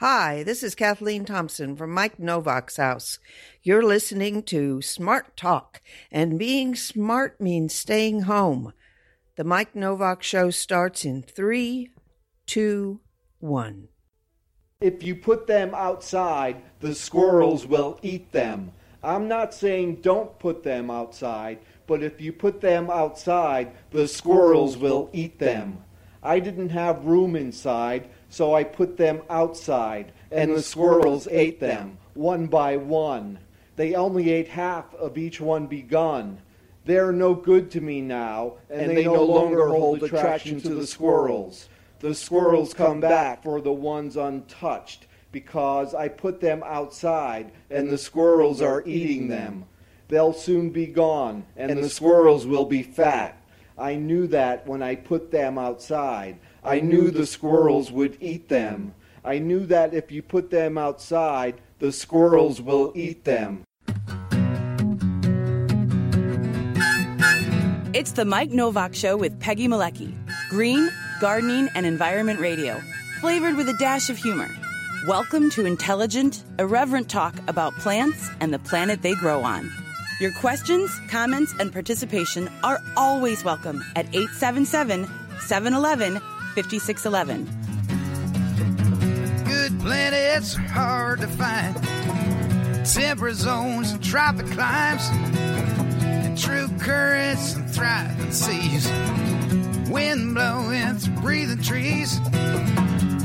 Hi, this is Kathleen Thompson from Mike Novak's house. You're listening to Smart Talk, and being smart means staying home. The Mike Novak Show starts in three, two, one. If you put them outside, the squirrels will eat them. I'm not saying don't put them outside, but if you put them outside, the squirrels will eat them. I didn't have room inside, so I put them outside, and the squirrels ate them, one by one. They only ate half of each one begun. They're no good to me now, and they no longer hold attraction to the squirrels. The squirrels come back for the ones untouched, because I put them outside, and the squirrels are eating them. They'll soon be gone, and the squirrels will be fat. I knew that when I put them outside. I knew the squirrels would eat them. I knew that if you put them outside, the squirrels will eat them. It's the Mike Novak Show with Peggy Malecki. Green, gardening, and environment radio. Flavored with a dash of humor. Welcome to intelligent, irreverent talk about plants and the planet they grow on. Your questions, comments, and participation are always welcome at 877 711 5611. Good planets are hard to find. Temperate zones and tropic climes. And true currents and thriving seas. Wind blowing through breathing trees.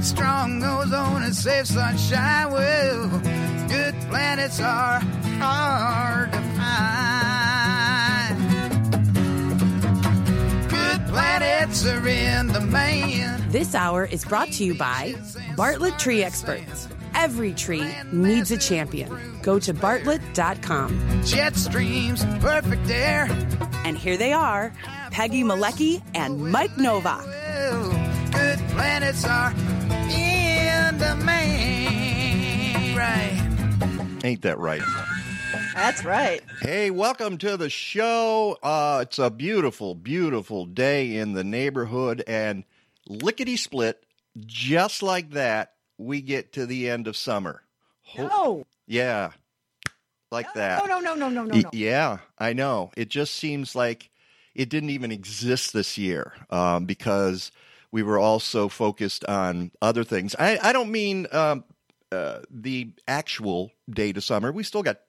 Strong ozone and safe sunshine. Well, good planets are hard to find. Good planets are in the man. This hour is brought to you by Bartlett Tree Experts. Every tree needs a champion. Go to bartlett.com. Jet streams, perfect air. And here they are Peggy Malecki and Mike Novak. Good planets are in the man. Right. Ain't that right? That's right. Hey, welcome to the show. Uh, it's a beautiful, beautiful day in the neighborhood, and lickety split, just like that, we get to the end of summer. Ho- No. Yeah, like that. No, no, no, no, no, no, no. Yeah, I know. It just seems like it didn't even exist this year um, because we were all so focused on other things. I, I don't mean um, uh, the actual date of summer. We still got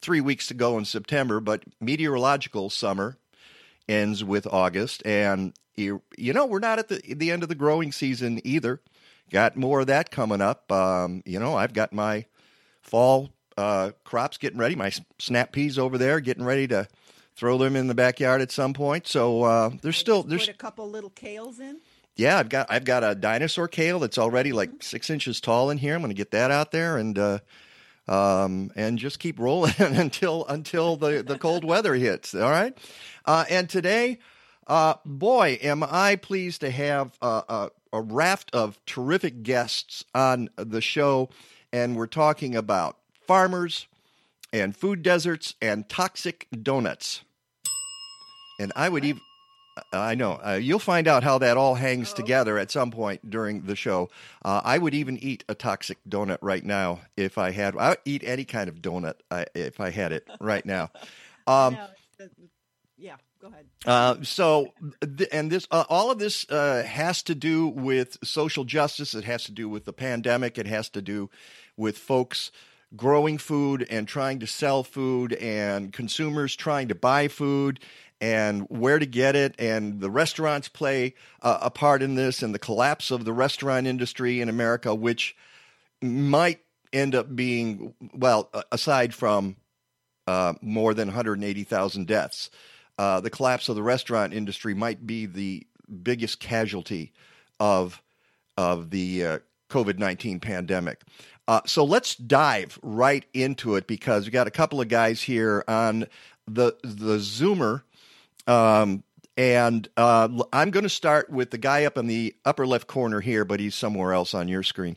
three weeks to go in September, but meteorological summer ends with August, and you, you know we're not at the the end of the growing season either. Got more of that coming up. Um, you know, I've got my fall uh, crops getting ready. My snap peas over there getting ready to throw them in the backyard at some point. So uh, there's still there's Put a couple little kales in. Yeah, I've got I've got a dinosaur kale that's already like six inches tall in here. I'm going to get that out there and uh, um, and just keep rolling until until the the cold weather hits. All right, uh, and today, uh, boy, am I pleased to have a, a raft of terrific guests on the show, and we're talking about farmers and food deserts and toxic donuts. And I would even. I know. Uh, you'll find out how that all hangs together at some point during the show. Uh, I would even eat a toxic donut right now if I had. I would eat any kind of donut uh, if I had it right now. Um, No, yeah, go ahead. uh, so, th- and this, uh, all of this uh, has to do with social justice. It has to do with the pandemic. It has to do with folks growing food and trying to sell food, and consumers trying to buy food, and where to get it. And the restaurants play uh, a part in this, and the collapse of the restaurant industry in America, which might end up being well, aside from uh, more than 180,000 deaths. Uh, the collapse of the restaurant industry might be the biggest casualty of of the uh, COVID 19 pandemic. Uh, so let's dive right into it because we got a couple of guys here on the the Zoomer. Um, and uh, I'm going to start with the guy up in the upper left corner here, but he's somewhere else on your screen.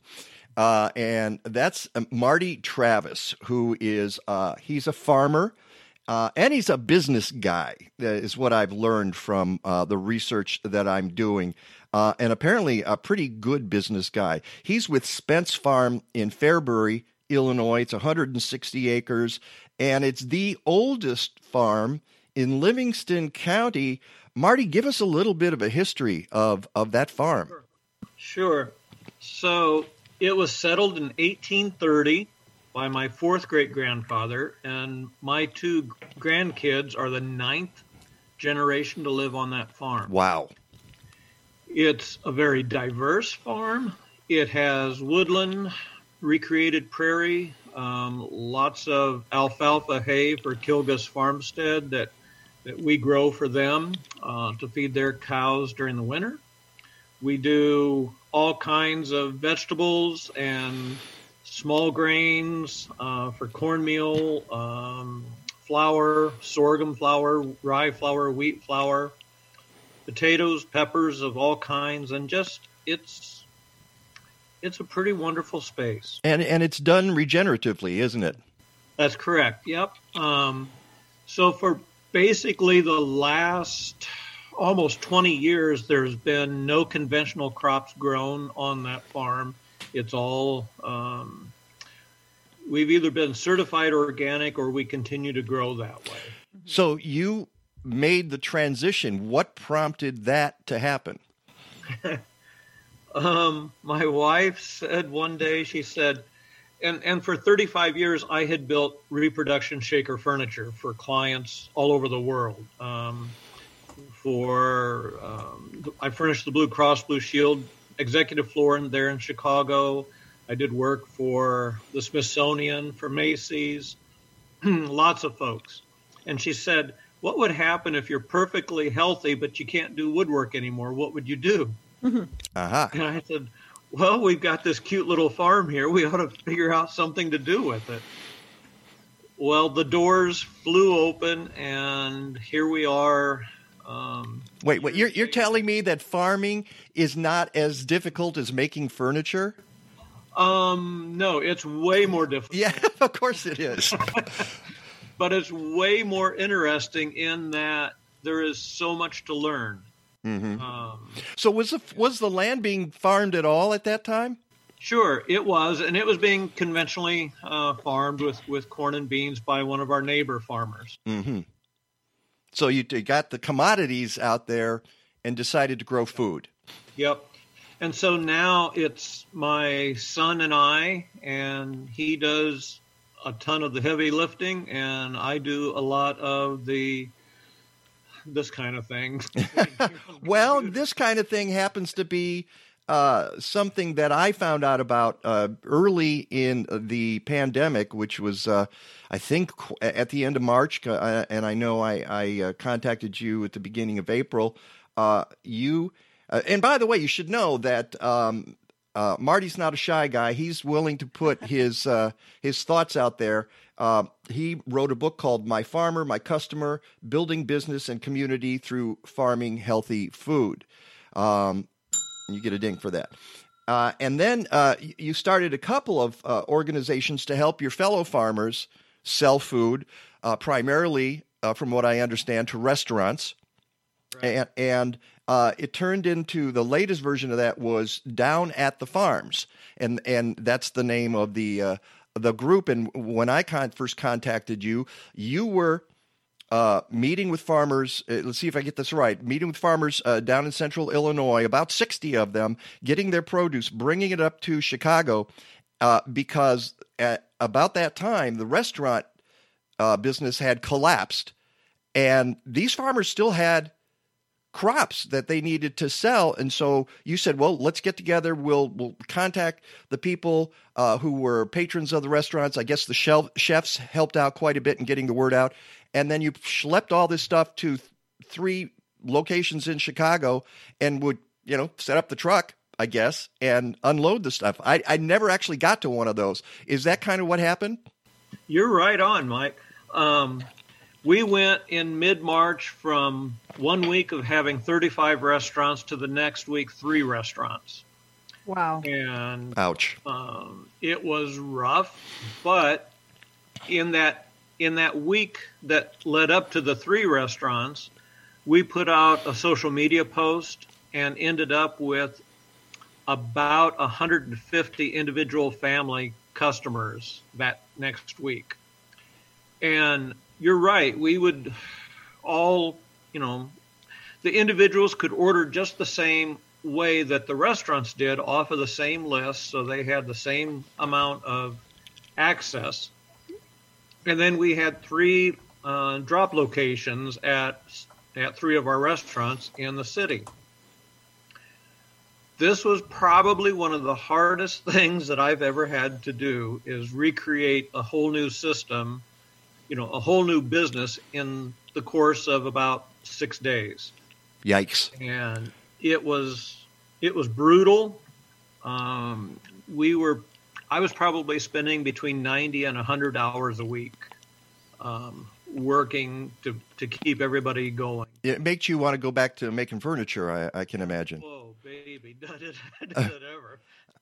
Uh, and that's um, Marty Travis, who is uh, he's a farmer Uh, and he's a business guy, uh, is what I've learned from uh, the research that I'm doing. And apparently, a pretty good business guy. He's with Spence Farm in Fairbury, Illinois. It's 160 acres, and it's the oldest farm in Livingston County. Marty, give us a little bit of a history of, of that farm. Sure. So it was settled in 1830 by my fourth great grandfather, and my two grandkids are the ninth generation to live on that farm. Wow. It's a very diverse farm. It has woodland, recreated prairie, um, lots of alfalfa hay for Kilgus Farmstead that, that we grow for them uh, to feed their cows during the winter. We do all kinds of vegetables and small grains uh, for cornmeal, um, flour, sorghum flour, rye flour, wheat flour, potatoes, peppers of all kinds, and just it's it's a pretty wonderful space. And and it's done regeneratively, isn't it? That's correct. Yep. Um, so for basically the last almost 20 years, there's been no conventional crops grown on that farm. It's all um, we've either been certified organic or we continue to grow that way. So you made the transition. What prompted that to happen? um, my wife said one day, she said, and, and for 35 years, I had built reproduction shaker furniture for clients all over the world. Um, for um, I furnished the Blue Cross Blue Shield executive floor in there in Chicago. I did work for the Smithsonian, for Macy's, lots of folks. And she said, What would happen if you're perfectly healthy but you can't do woodwork anymore? What would you do? Uh-huh. And I said, Well, we've got this cute little farm here. We ought to figure out something to do with it. Well, the doors flew open, and here we are. Um, Wait, wait, you're you're telling me that farming is not as difficult as making furniture? um, no, it's way more difficult. Yeah, of course it is. but it's way more interesting in that there is so much to learn. Um, so was the was the land being farmed at all at that time? sure, it was, and it was being conventionally uh, farmed with, with corn and beans by one of our neighbor farmers. Mm-hmm. So you, you got the commodities out there and decided to grow food. Yep. And so now it's my son and I, and he does a ton of the heavy lifting, and I do a lot of the this kind of thing. Well, this kind of thing happens to be uh, something that I found out about uh, early in the pandemic, which was, uh, I think, at the end of March. Uh, and I know I, I uh, contacted you at the beginning of April. Uh, you, uh, and by the way, you should know that um, uh, Marty's not a shy guy. He's willing to put his uh, his thoughts out there. Uh, he wrote a book called "My Farmer, My Customer: Building Business and Community Through Farming Healthy Food." Um, you get a ding for that. Uh, and then uh, you started a couple of uh, organizations to help your fellow farmers sell food, uh, primarily, uh, from what I understand, to restaurants. And, and uh, it turned into the latest version of that was down at the farms, and and that's the name of the uh, the group. And when I con- first contacted you, you were uh, meeting with farmers. Uh, let's see if I get this right. Meeting with farmers uh, down in central Illinois, about 60 of them, getting their produce, bringing it up to Chicago, uh, because at about that time, the restaurant uh, business had collapsed. And these farmers still had crops that they needed to sell. And so you said, well, let's get together. We'll, we'll contact the people uh, who were patrons of the restaurants. I guess the shelf, chefs helped out quite a bit in getting the word out. And then you schlepped all this stuff to th- three locations in Chicago and would, you know, set up the truck. I guess, and unload the stuff. I, I never actually got to one of those. Is that kind of what happened? You're right on, Mike. Um, we went in mid March from one week of having 35 restaurants to the next week, three restaurants. Wow. And Ouch. um, it was rough, but in that in that week that led up to the three restaurants, we put out a social media post and ended up with about 150 individual family customers that next week. And you're right, we would all, you know, the individuals could order just the same way that the restaurants did off of the same list, so they had the same amount of access. And then we had three uh, drop locations at at three of our restaurants in the city. This was probably one of the hardest things that I've ever had to do is recreate a whole new system, you know, a whole new business in the course of about 6 days. Yikes. And it was it was brutal. Um, we were I was probably spending between 90 and 100 hours a week um, working to, to keep everybody going. It makes you want to go back to making furniture, I, I can imagine. Whoa, baby, did it, did it ever.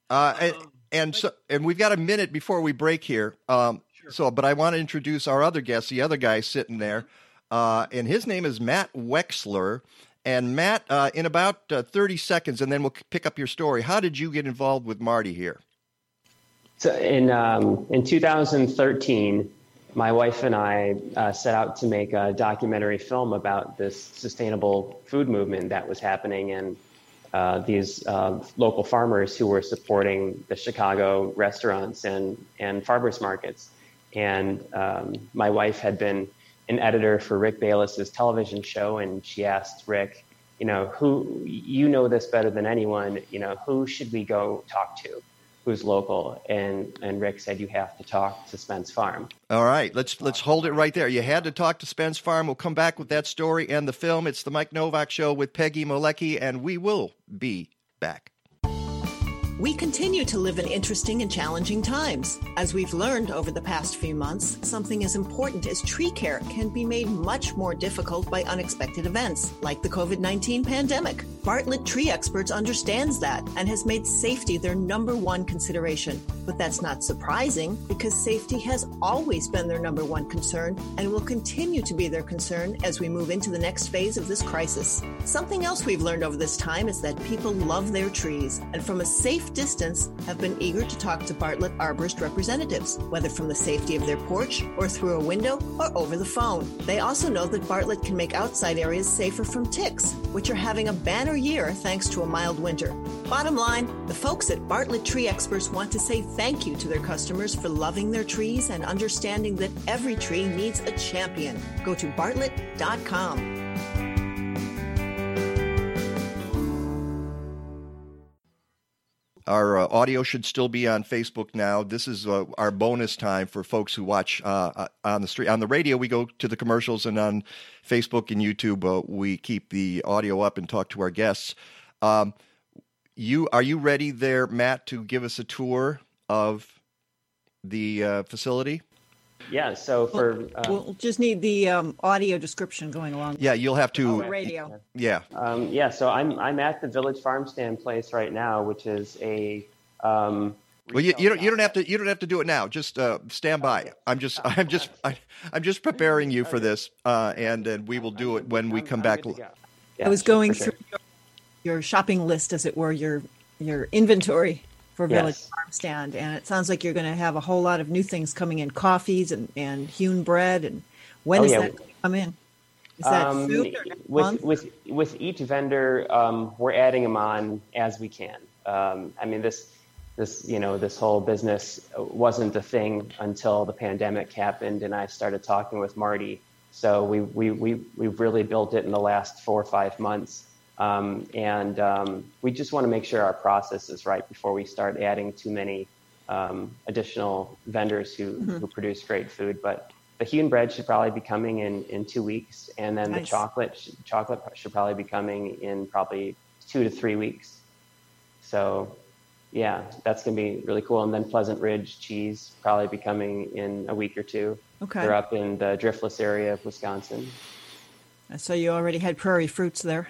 Uh, and, Um, and so, and we've got a minute before we break here. Um. So, but I want to introduce our other guest, the other guy sitting there, uh, and his name is Matt Wechsler. And Matt, uh, in about uh, thirty seconds, and then we'll pick up your story. How did you get involved with Marty here? So in um, in 2013, my wife and I uh, set out to make a documentary film about this sustainable food movement that was happening and uh, these uh, local farmers who were supporting the Chicago restaurants and and farmers markets. And um, my wife had been an editor for Rick Bayless's television show, and she asked Rick, you know, who you know this better than anyone, you know, who should we go talk to? Who's local? And and Rick said you have to talk to Spence Farm. All right, let's let's hold it right there. You had to talk to Spence Farm. We'll come back with that story and the film. It's the Mike Novak Show with Peggy Malecki, and we will be back. We continue to live in interesting and challenging times. As we've learned over the past few months, something as important as tree care can be made much more difficult by unexpected events, like the COVID 19 pandemic. Bartlett Tree Experts understands that and has made safety their number one consideration. But that's not surprising because safety has always been their number one concern and will continue to be their concern as we move into the next phase of this crisis. Something else we've learned over this time is that people love their trees and from a safe distance have been eager to talk to Bartlett arborist representatives, whether from the safety of their porch or through a window or over the phone. They also know that Bartlett can make outside areas safer from ticks, which are having a banner year thanks to a mild winter. Bottom line, the folks at Bartlett Tree Experts want to say thank you to their customers for loving their trees and understanding that every tree needs a champion. Go to bartlett.com. Our uh, audio should still be on Facebook now. This is uh, our bonus time for folks who watch uh, uh, on the street. On the radio, we go to the commercials, and on Facebook and YouTube, uh, we keep the audio up and talk to our guests. Um, you are you ready there, Matt, to give us a tour of the uh, facility? Yeah. So for uh, We'll just need the um, audio description going along. Yeah, you'll have on the to. radio. Yeah, Um, yeah, so I'm I'm at the Village Farm Stand place right now, which is a um, Well, you, you don't you don't have to you don't have to do it now. Just uh, stand by. I'm just I'm just I, I'm just preparing you for this, uh, and and we will do it when we come back. good to. I was going for sure. through your, your shopping list, as it were, your your inventory for Village Yes. Farm Stand, and it sounds like you're going to have a whole lot of new things coming in: coffees and, and hewn bread. And when Oh, is yeah. that going to come in? Is that Um, soon or with with with each vendor, um, we're adding them on as we can. Um, I mean, this this you know this whole business wasn't a thing until the pandemic happened, and I started talking with Marty. So we we we we've really built it in the last four or five months. Um, and um, we just want to make sure our process is right before we start adding too many um, additional vendors who, Mm-hmm. who produce great food. But the hewn bread should probably be coming in, in two weeks, and then the chocolate sh- chocolate should probably be coming in probably two to three weeks. So, yeah, that's gonna be really cool. And then Pleasant Ridge cheese probably be coming in a week or two. Okay. They're up in the Driftless area of Wisconsin. So you already had prairie fruits there.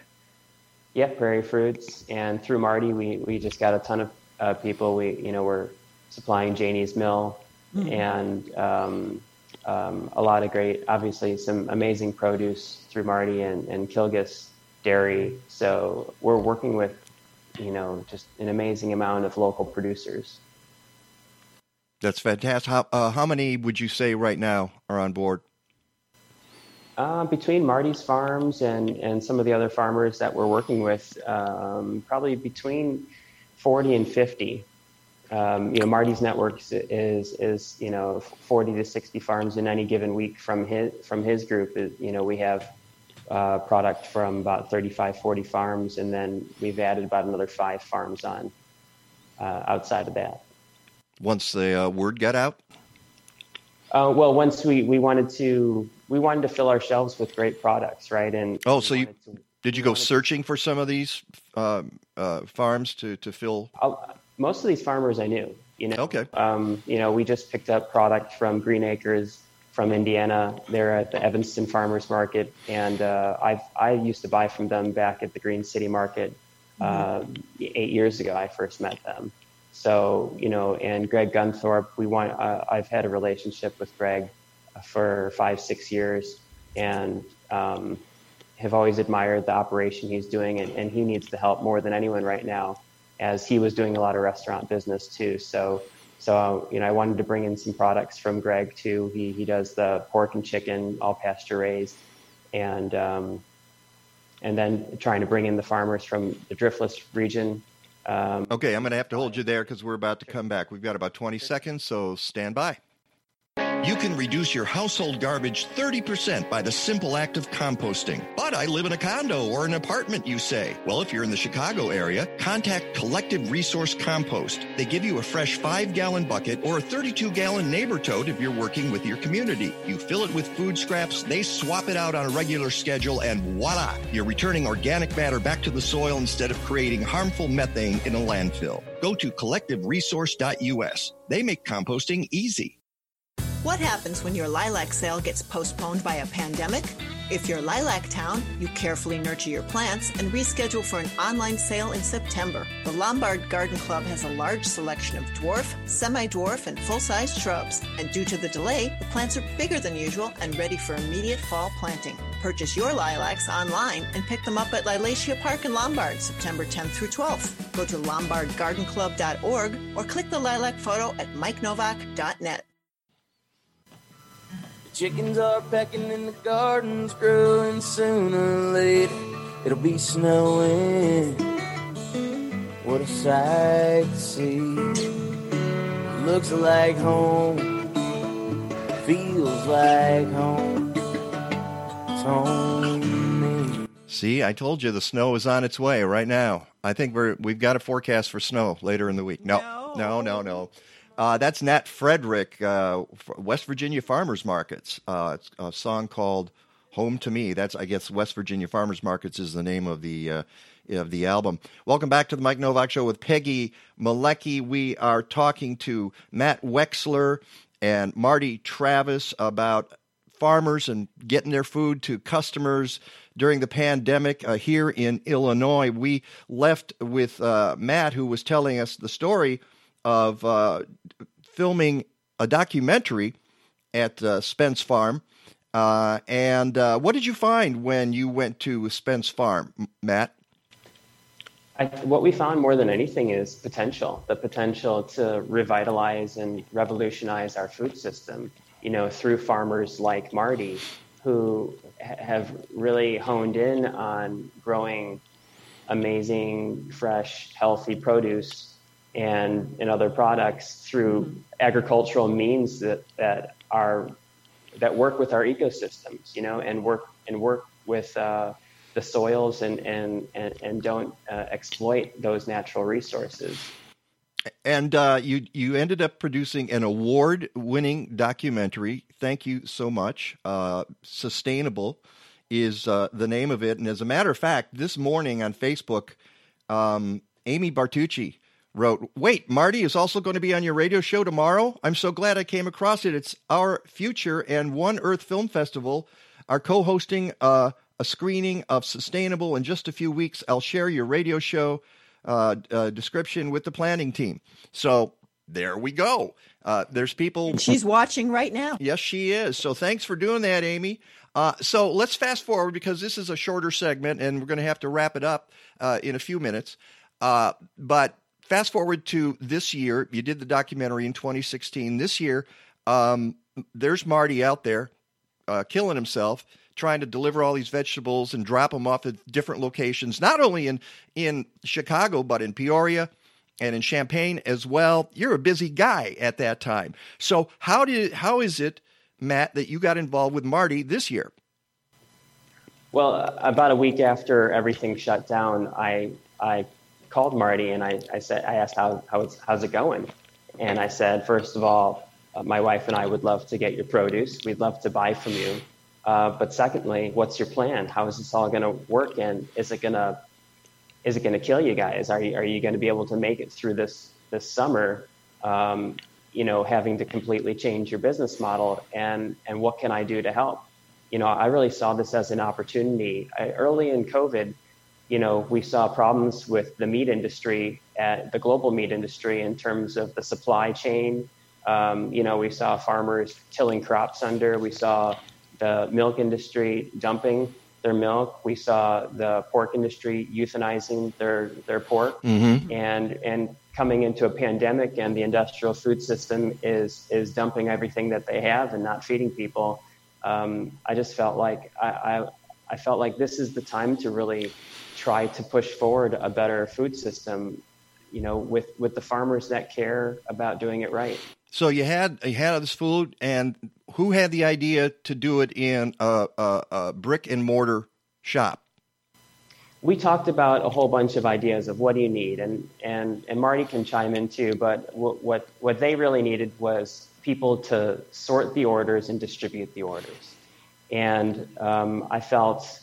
Yeah, prairie fruits, and through Marty, we, we just got a ton of uh, people. We you know we're supplying Janie's Mill, and um, um, a lot of great, obviously, some amazing produce through Marty and, and Kilgus Dairy. So we're working with, you know, just an amazing amount of local producers. That's fantastic. How, uh, how many would you say right now are on board? Uh, between Marty's farms and, and some of the other farmers that we're working with, um, probably between 40 and 50. Um, you know, Marty's network is, is, you know, 40 to 60 farms in any given week from his, from his group. You know, we have uh, product from about 35, 40 farms, and then we've added about another five farms on uh, outside of that. Once the uh, word got out? Uh, well, once we, we wanted to we wanted to fill our shelves with great products, right? And oh, so you to, did you go searching to, for some of these um, uh, farms to to fill? I'll, most of these farmers I knew, you know. Okay. Um, you know, we just picked up product from Green Acres from Indiana. They're at the Evanston Farmers Market, and uh, I I used to buy from them back at the Green City Market mm-hmm. uh, eight years ago. I first met them. So you know, and Greg Gunthorp, we want. Uh, I've had a relationship with Greg for five six years, and um, have always admired the operation he's doing, and, and he needs the help more than anyone right now, as he was doing a lot of restaurant business too. So so, you know, I wanted to bring in some products from Greg too. He, he does the pork and chicken, all pasture raised, and, um, and then trying to bring in the farmers from the Driftless region. Um, okay, I'm going to have to hold you there because we're about to come back. We've got about 20 seconds, so stand by. You can reduce your household garbage 30% by the simple act of composting. But I live in a condo or an apartment, you say. Well, if you're in the Chicago area, contact Collective Resource Compost. They give you a fresh 5 gallon bucket or a 32 gallon neighbor tote if you're working with your community. You fill it with food scraps, they swap it out on a regular schedule, and voila! You're returning organic matter back to the soil instead of creating harmful methane in a landfill. Go to collectiveresource.us. They make composting easy. What happens when your lilac sale gets postponed by a pandemic? If you're Lilac Town, you carefully nurture your plants and reschedule for an online sale in September. The Lombard Garden Club has a large selection of dwarf, semi dwarf, and full sized shrubs, and due to the delay, the plants are bigger than usual and ready for immediate fall planting. Purchase your lilacs online and pick them up at Lilacia Park in Lombard September 10th through 12th. Go to lombardgardenclub.org or click the lilac photo at mikenovak.net. Chickens are pecking in the gardens, growing sooner or later. It'll be snowing. What a sight to see. Looks like home. Feels like home. It's home See, I told you the snow is on its way right now. I think we're we've got a forecast for snow later in the week. No, no, no, no. no. Uh, that's Nat Frederick, uh, West Virginia Farmers Markets. Uh, it's a song called "Home to Me." That's, I guess, West Virginia Farmers Markets is the name of the uh, of the album. Welcome back to the Mike Novak Show with Peggy Malecki. We are talking to Matt Wechsler and Marty Travis about farmers and getting their food to customers during the pandemic uh, here in Illinois. We left with uh, Matt, who was telling us the story of uh, filming a documentary at uh, Spence Farm. Uh, and uh, what did you find when you went to Spence Farm, Matt? I, what we found more than anything is potential the potential to revitalize and revolutionize our food system, you know, through farmers like Marty who ha- have really honed in on growing amazing, fresh, healthy produce and and other products through agricultural means that that are that work with our ecosystems, you know, and work and work with uh, the soils and and and, and don't uh, exploit those natural resources. And uh, you you ended up producing an award-winning documentary. Thank you so much. Uh, Sustainable is uh, the name of it, and as a matter of fact, this morning on Facebook, um, Amy Bartucci wrote, Wait, Marty is also going to be on your radio show tomorrow? I'm so glad I came across it. It's Our Future and One Earth Film Festival are co hosting uh, a screening of Sustainable in just a few weeks. I'll share your radio show uh, uh, description with the planning team. So there we go. Uh, there's people. She's watching right now. Yes, she is. So thanks for doing that, Amy. Uh, so let's fast forward because this is a shorter segment and we're going to have to wrap it up uh, in a few minutes. Uh, but fast forward to this year. You did the documentary in 2016. This year, um, there's Marty out there uh, killing himself trying to deliver all these vegetables and drop them off at different locations, not only in in Chicago but in Peoria and in Champaign as well. You're a busy guy at that time. So how did how is it, Matt, that you got involved with Marty this year? Well, about a week after everything shut down, I I called Marty and I, I said I asked how, how it's, how's it going, and I said first of all, uh, my wife and I would love to get your produce. We'd love to buy from you. Uh, but secondly, what's your plan? How is this all going to work? And is it going to is it going to kill you guys? Are you are you going to be able to make it through this this summer? Um, you know, having to completely change your business model, and and what can I do to help? You know, I really saw this as an opportunity. I, early in COVID, you know, we saw problems with the meat industry, at the global meat industry, in terms of the supply chain. Um, you know, we saw farmers tilling crops under. We saw the milk industry dumping their milk. We saw the pork industry euthanizing their their pork, mm-hmm. and and coming into a pandemic, and the industrial food system is is dumping everything that they have and not feeding people. Um, I just felt like I, I I felt like this is the time to really try to push forward a better food system. You know, with with the farmers that care about doing it right. So you had you had this food, and who had the idea to do it in a, a, a brick and mortar shop? we talked about a whole bunch of ideas of what do you need, and and and Marty can chime in too. But what what, what they really needed was people to sort the orders and distribute the orders, and um, I felt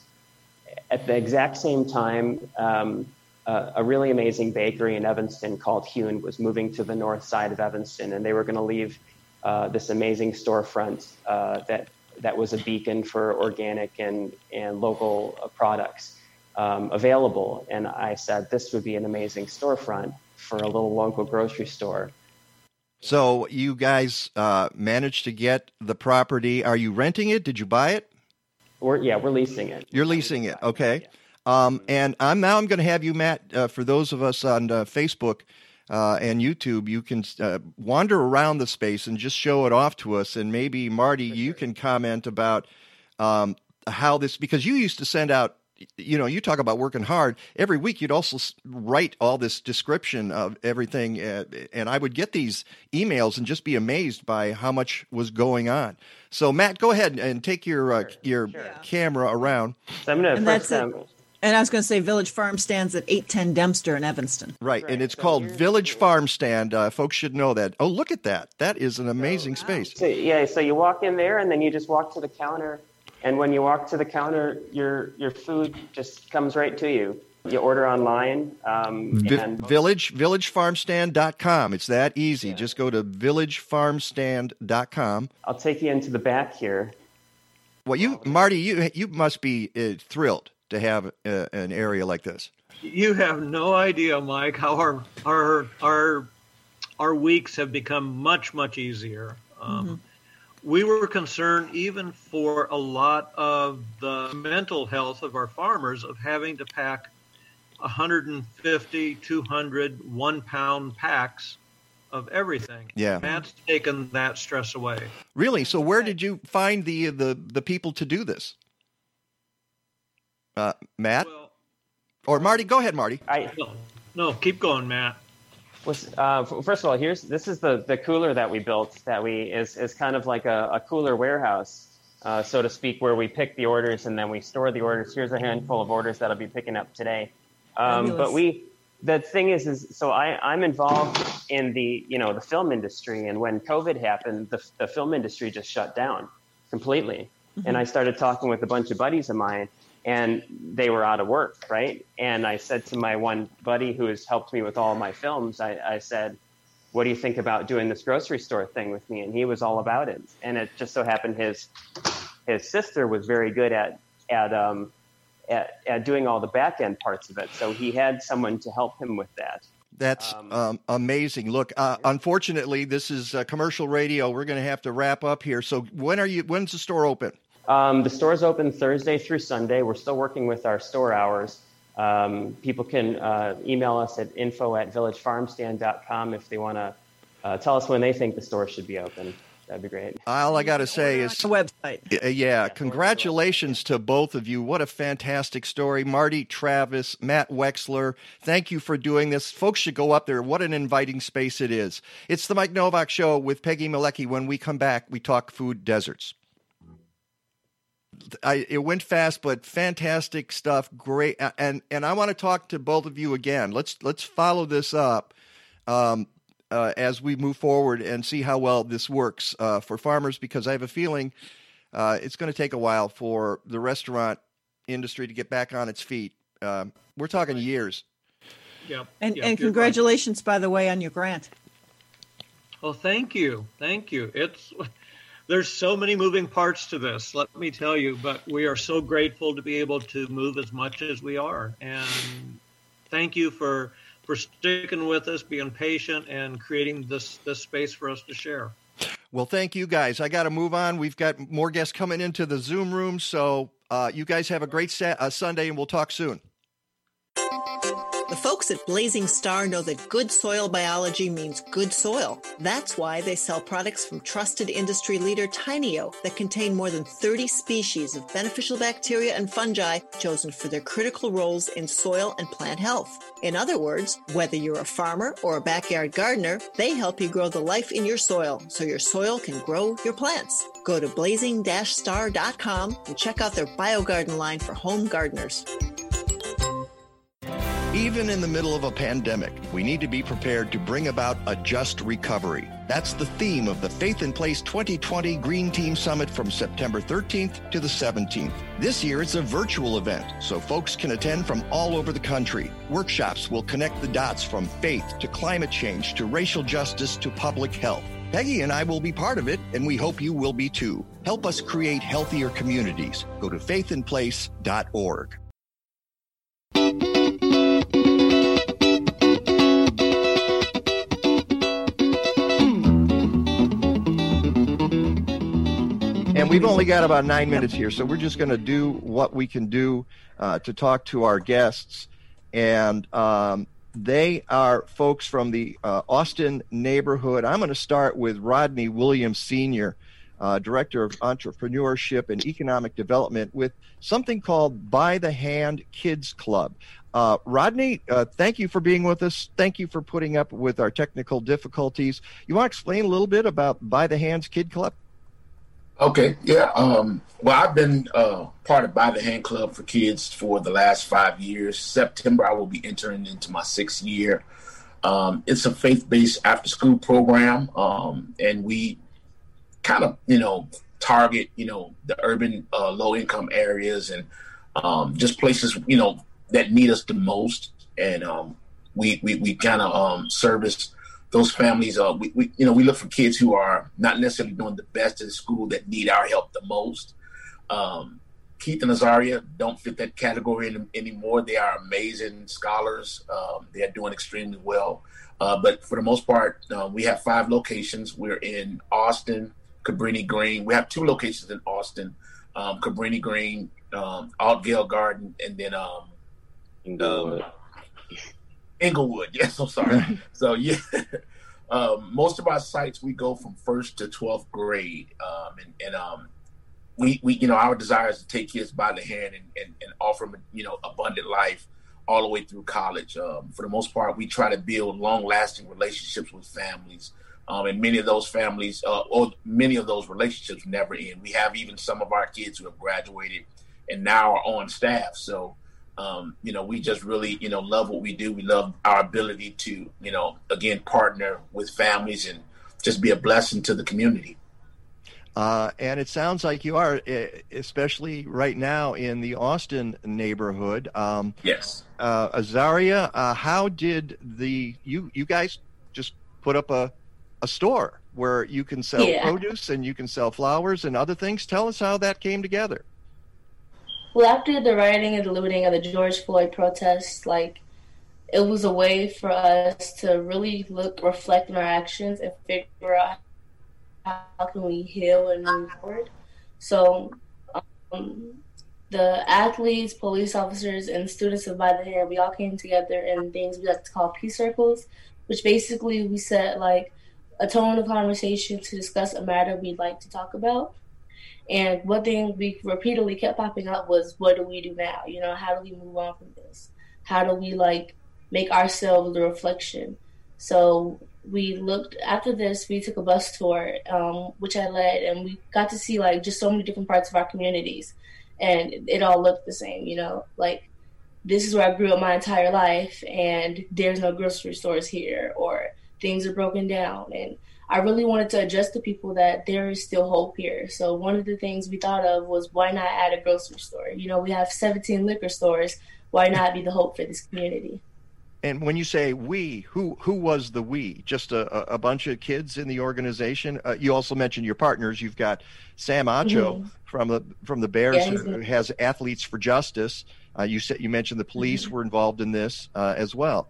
at the exact same time. Um, uh, a really amazing bakery in Evanston called Hewn was moving to the north side of Evanston, and they were going to leave uh, this amazing storefront uh, that that was a beacon for organic and and local uh, products um, available. And I said this would be an amazing storefront for a little local grocery store. So you guys uh, managed to get the property. Are you renting it? Did you buy it? We're, yeah, we're leasing it. You're leasing it. Okay. Um, and I'm now I'm going to have you, Matt. Uh, for those of us on uh, Facebook uh, and YouTube, you can uh, wander around the space and just show it off to us. And maybe Marty, you can comment about um, how this because you used to send out. You know, you talk about working hard. Every week, you'd also write all this description of everything, uh, and I would get these emails and just be amazed by how much was going on. So, Matt, go ahead and take your uh, your sure. camera around. So I'm going to first. Um, and I was going to say Village Farm stands at 810 Dempster in Evanston. Right, right. and it's so called Village Farm Stand. Uh, folks should know that. Oh, look at that. That is an amazing so, wow. space. So, yeah, so you walk in there and then you just walk to the counter. And when you walk to the counter, your, your food just comes right to you. You order online. Um, v- village, villagefarmstand.com. It's that easy. Yeah. Just go to villagefarmstand.com. I'll take you into the back here. Well, you, Marty, you, you must be uh, thrilled to have uh, an area like this? You have no idea, Mike, how our our our our weeks have become much much easier. Um, mm-hmm. We were concerned even for a lot of the mental health of our farmers of having to pack 150, 200, one pound packs of everything. Yeah, Matt's taken that stress away. Really? So where did you find the the the people to do this? Uh, Matt? Well, or Marty? Go ahead, Marty. I, no, no, keep going, Matt. Was, uh, first of all, here's this is the, the cooler that we built that we is, is kind of like a, a cooler warehouse, uh, so to speak, where we pick the orders and then we store the orders. Here's a handful of orders that I'll be picking up today. Um, but we the thing is is so I, I'm involved in the you know the film industry and when COVID happened, the, the film industry just shut down completely. Mm-hmm. And I started talking with a bunch of buddies of mine and they were out of work, right? And I said to my one buddy who has helped me with all my films, I, I, said, What do you think about doing this grocery store thing with me? And he was all about it. And it just so happened his his sister was very good at at um at, at doing all the back end parts of it. So he had someone to help him with that. That's um, amazing. Look, uh, unfortunately, this is uh, commercial radio. We're going to have to wrap up here. So, when are you? When's the store open? Um, the store's open Thursday through Sunday. We're still working with our store hours. Um, people can uh, email us at info at villagefarmstand.com if they want to uh, tell us when they think the store should be open. That'd be great. All I got to say is the website. Yeah, yeah, congratulations to both of you. What a fantastic story. Marty Travis, Matt Wechsler, thank you for doing this. Folks should go up there. What an inviting space it is. It's the Mike Novak Show with Peggy Malecki. When we come back, we talk food deserts. I, it went fast, but fantastic stuff. Great, and and I want to talk to both of you again. Let's let's follow this up. Um, uh, as we move forward and see how well this works uh, for farmers because I have a feeling uh, it's going to take a while for the restaurant industry to get back on its feet. Um, we're talking years. Yeah. And, yeah, and you're congratulations, by the way, on your grant. right. Well, thank you, thank you. It's there's so many moving parts to this. Let me tell you, but we are so grateful to be able to move as much as we are, and thank you for for sticking with us, being patient, and creating this this space for us to share. Well, thank you guys. I got to move on. We've got more guests coming into the Zoom room, so uh, you guys have a great sa- uh, Sunday, and we'll talk soon. The folks at Blazing Star know that good soil biology means good soil. That's why they sell products from trusted industry leader Tainio that contain more than 30 species of beneficial bacteria and fungi chosen for their critical roles in soil and plant health. In other words, whether you're a farmer or a backyard gardener, they help you grow the life in your soil so your soil can grow your plants. Go to blazing-star.com and check out their BioGarden line for home gardeners. Even in the middle of a pandemic, we need to be prepared to bring about a just recovery. That's the theme of the Faith in Place 2020 Green Team Summit from September 13th to the 17th. This year it's a virtual event, so folks can attend from all over the country. Workshops will connect the dots from faith to climate change to racial justice to public health. Peggy and I will be part of it, and we hope you will be too. Help us create healthier communities. Go to faithinplace.org. And we've only got about nine minutes here, so we're just going to do what we can do uh, to talk to our guests. And um, they are folks from the uh, Austin neighborhood. I'm going to start with Rodney Williams Sr., uh, Director of Entrepreneurship and Economic Development, with something called By the Hand Kids Club. Uh, Rodney, uh, thank you for being with us. Thank you for putting up with our technical difficulties. You want to explain a little bit about By the Hands Kid Club? Okay, yeah. Um, well, I've been uh, part of By the Hand Club for Kids for the last five years. September, I will be entering into my sixth year. Um, it's a faith based after school program, um, and we kind of, you know, target, you know, the urban uh, low income areas and um, just places, you know, that need us the most. And um, we, we, we kind of um, service those families are we, we you know we look for kids who are not necessarily doing the best in school that need our help the most. Um, keith and Azariah don't fit that category any, anymore. They are amazing scholars. Um, they are doing extremely well. Uh, but for the most part uh, we have five locations. We're in austin cabrini green. We have two locations in austin um, cabrini green um, Altgeld garden and then um, Inglewood. Inglewood. Yes, I'm sorry. so yeah, um, most of our sites we go from first to twelfth grade, um, and, and um, we we you know our desire is to take kids by the hand and, and, and offer them you know abundant life all the way through college. Um, for the most part, we try to build long lasting relationships with families. Um, and many of those families, uh, or many of those relationships, never end. We have even some of our kids who have graduated and now are on staff. So um, you know, we just really, you know, love what we do. We love our ability to, you know, again, partner with families and just be a blessing to the community. Uh, and it sounds like you are, especially right now in the Austin neighborhood. Um, yes. Uh, Azariah, uh, how did the you you guys just put up a a store where you can sell Yeah. produce and you can sell flowers and other things? Tell us how that came together. Well, after the rioting and the looting of the George Floyd protests, like it was a way for us to really look, reflect on our actions, and figure out how can we heal and move forward. So, um, the athletes, police officers, and students of By the Hand, we all came together in things we like to call peace circles, which basically we set like a tone of conversation to discuss a matter we'd like to talk about. And one thing we repeatedly kept popping up was, what do we do now? You know, how do we move on from this? How do we like make ourselves the reflection? So we looked after this. We took a bus tour, um, which I led, and we got to see like just so many different parts of our communities, and it all looked the same. You know, like this is where I grew up my entire life, and there's no grocery stores here, or things are broken down, and I really wanted to address to people that there is still hope here. So one of the things we thought of was why not add a grocery store? You know, we have 17 liquor stores. Why not be the hope for this community? And when you say we, who who was the we? Just a, a bunch of kids in the organization. Uh, you also mentioned your partners. You've got Sam Acho mm-hmm. from the from the Bears, yeah, who has Athletes for Justice. Uh, you said you mentioned the police mm-hmm. were involved in this uh, as well.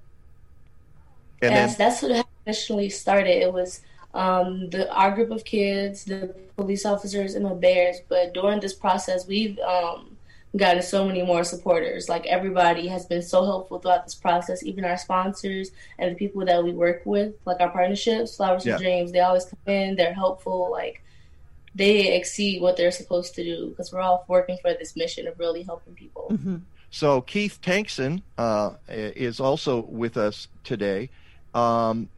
And yes, then, that's what initially started. It was um, the our group of kids, the police officers, and the bears. But during this process, we've um, gotten so many more supporters. Like everybody has been so helpful throughout this process. Even our sponsors and the people that we work with, like our partnerships, Flowers yeah. and Dreams, they always come in. They're helpful. Like they exceed what they're supposed to do because we're all working for this mission of really helping people. Mm-hmm. So Keith Tankson uh, is also with us today. Um,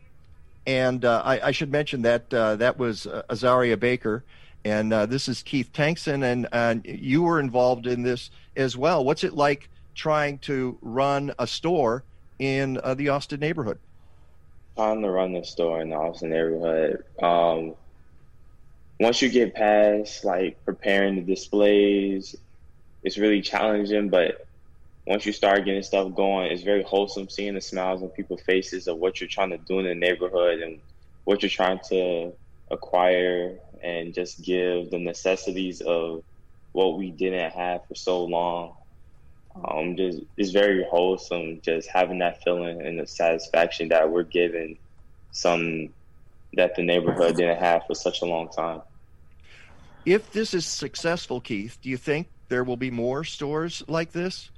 and uh, I, I, should mention that uh, that was uh, Azariah Baker, and uh, this is Keith Tankson, and, and you were involved in this as well. What's it like trying to run a store in uh, the Austin neighborhood? Trying to run the store in the Austin neighborhood. Um, once you get past like preparing the displays, it's really challenging, but once you start getting stuff going, it's very wholesome seeing the smiles on people's faces of what you're trying to do in the neighborhood and what you're trying to acquire and just give the necessities of what we didn't have for so long. Um, just it's very wholesome just having that feeling and the satisfaction that we're giving some that the neighborhood didn't have for such a long time. If this is successful, Keith, do you think there will be more stores like this?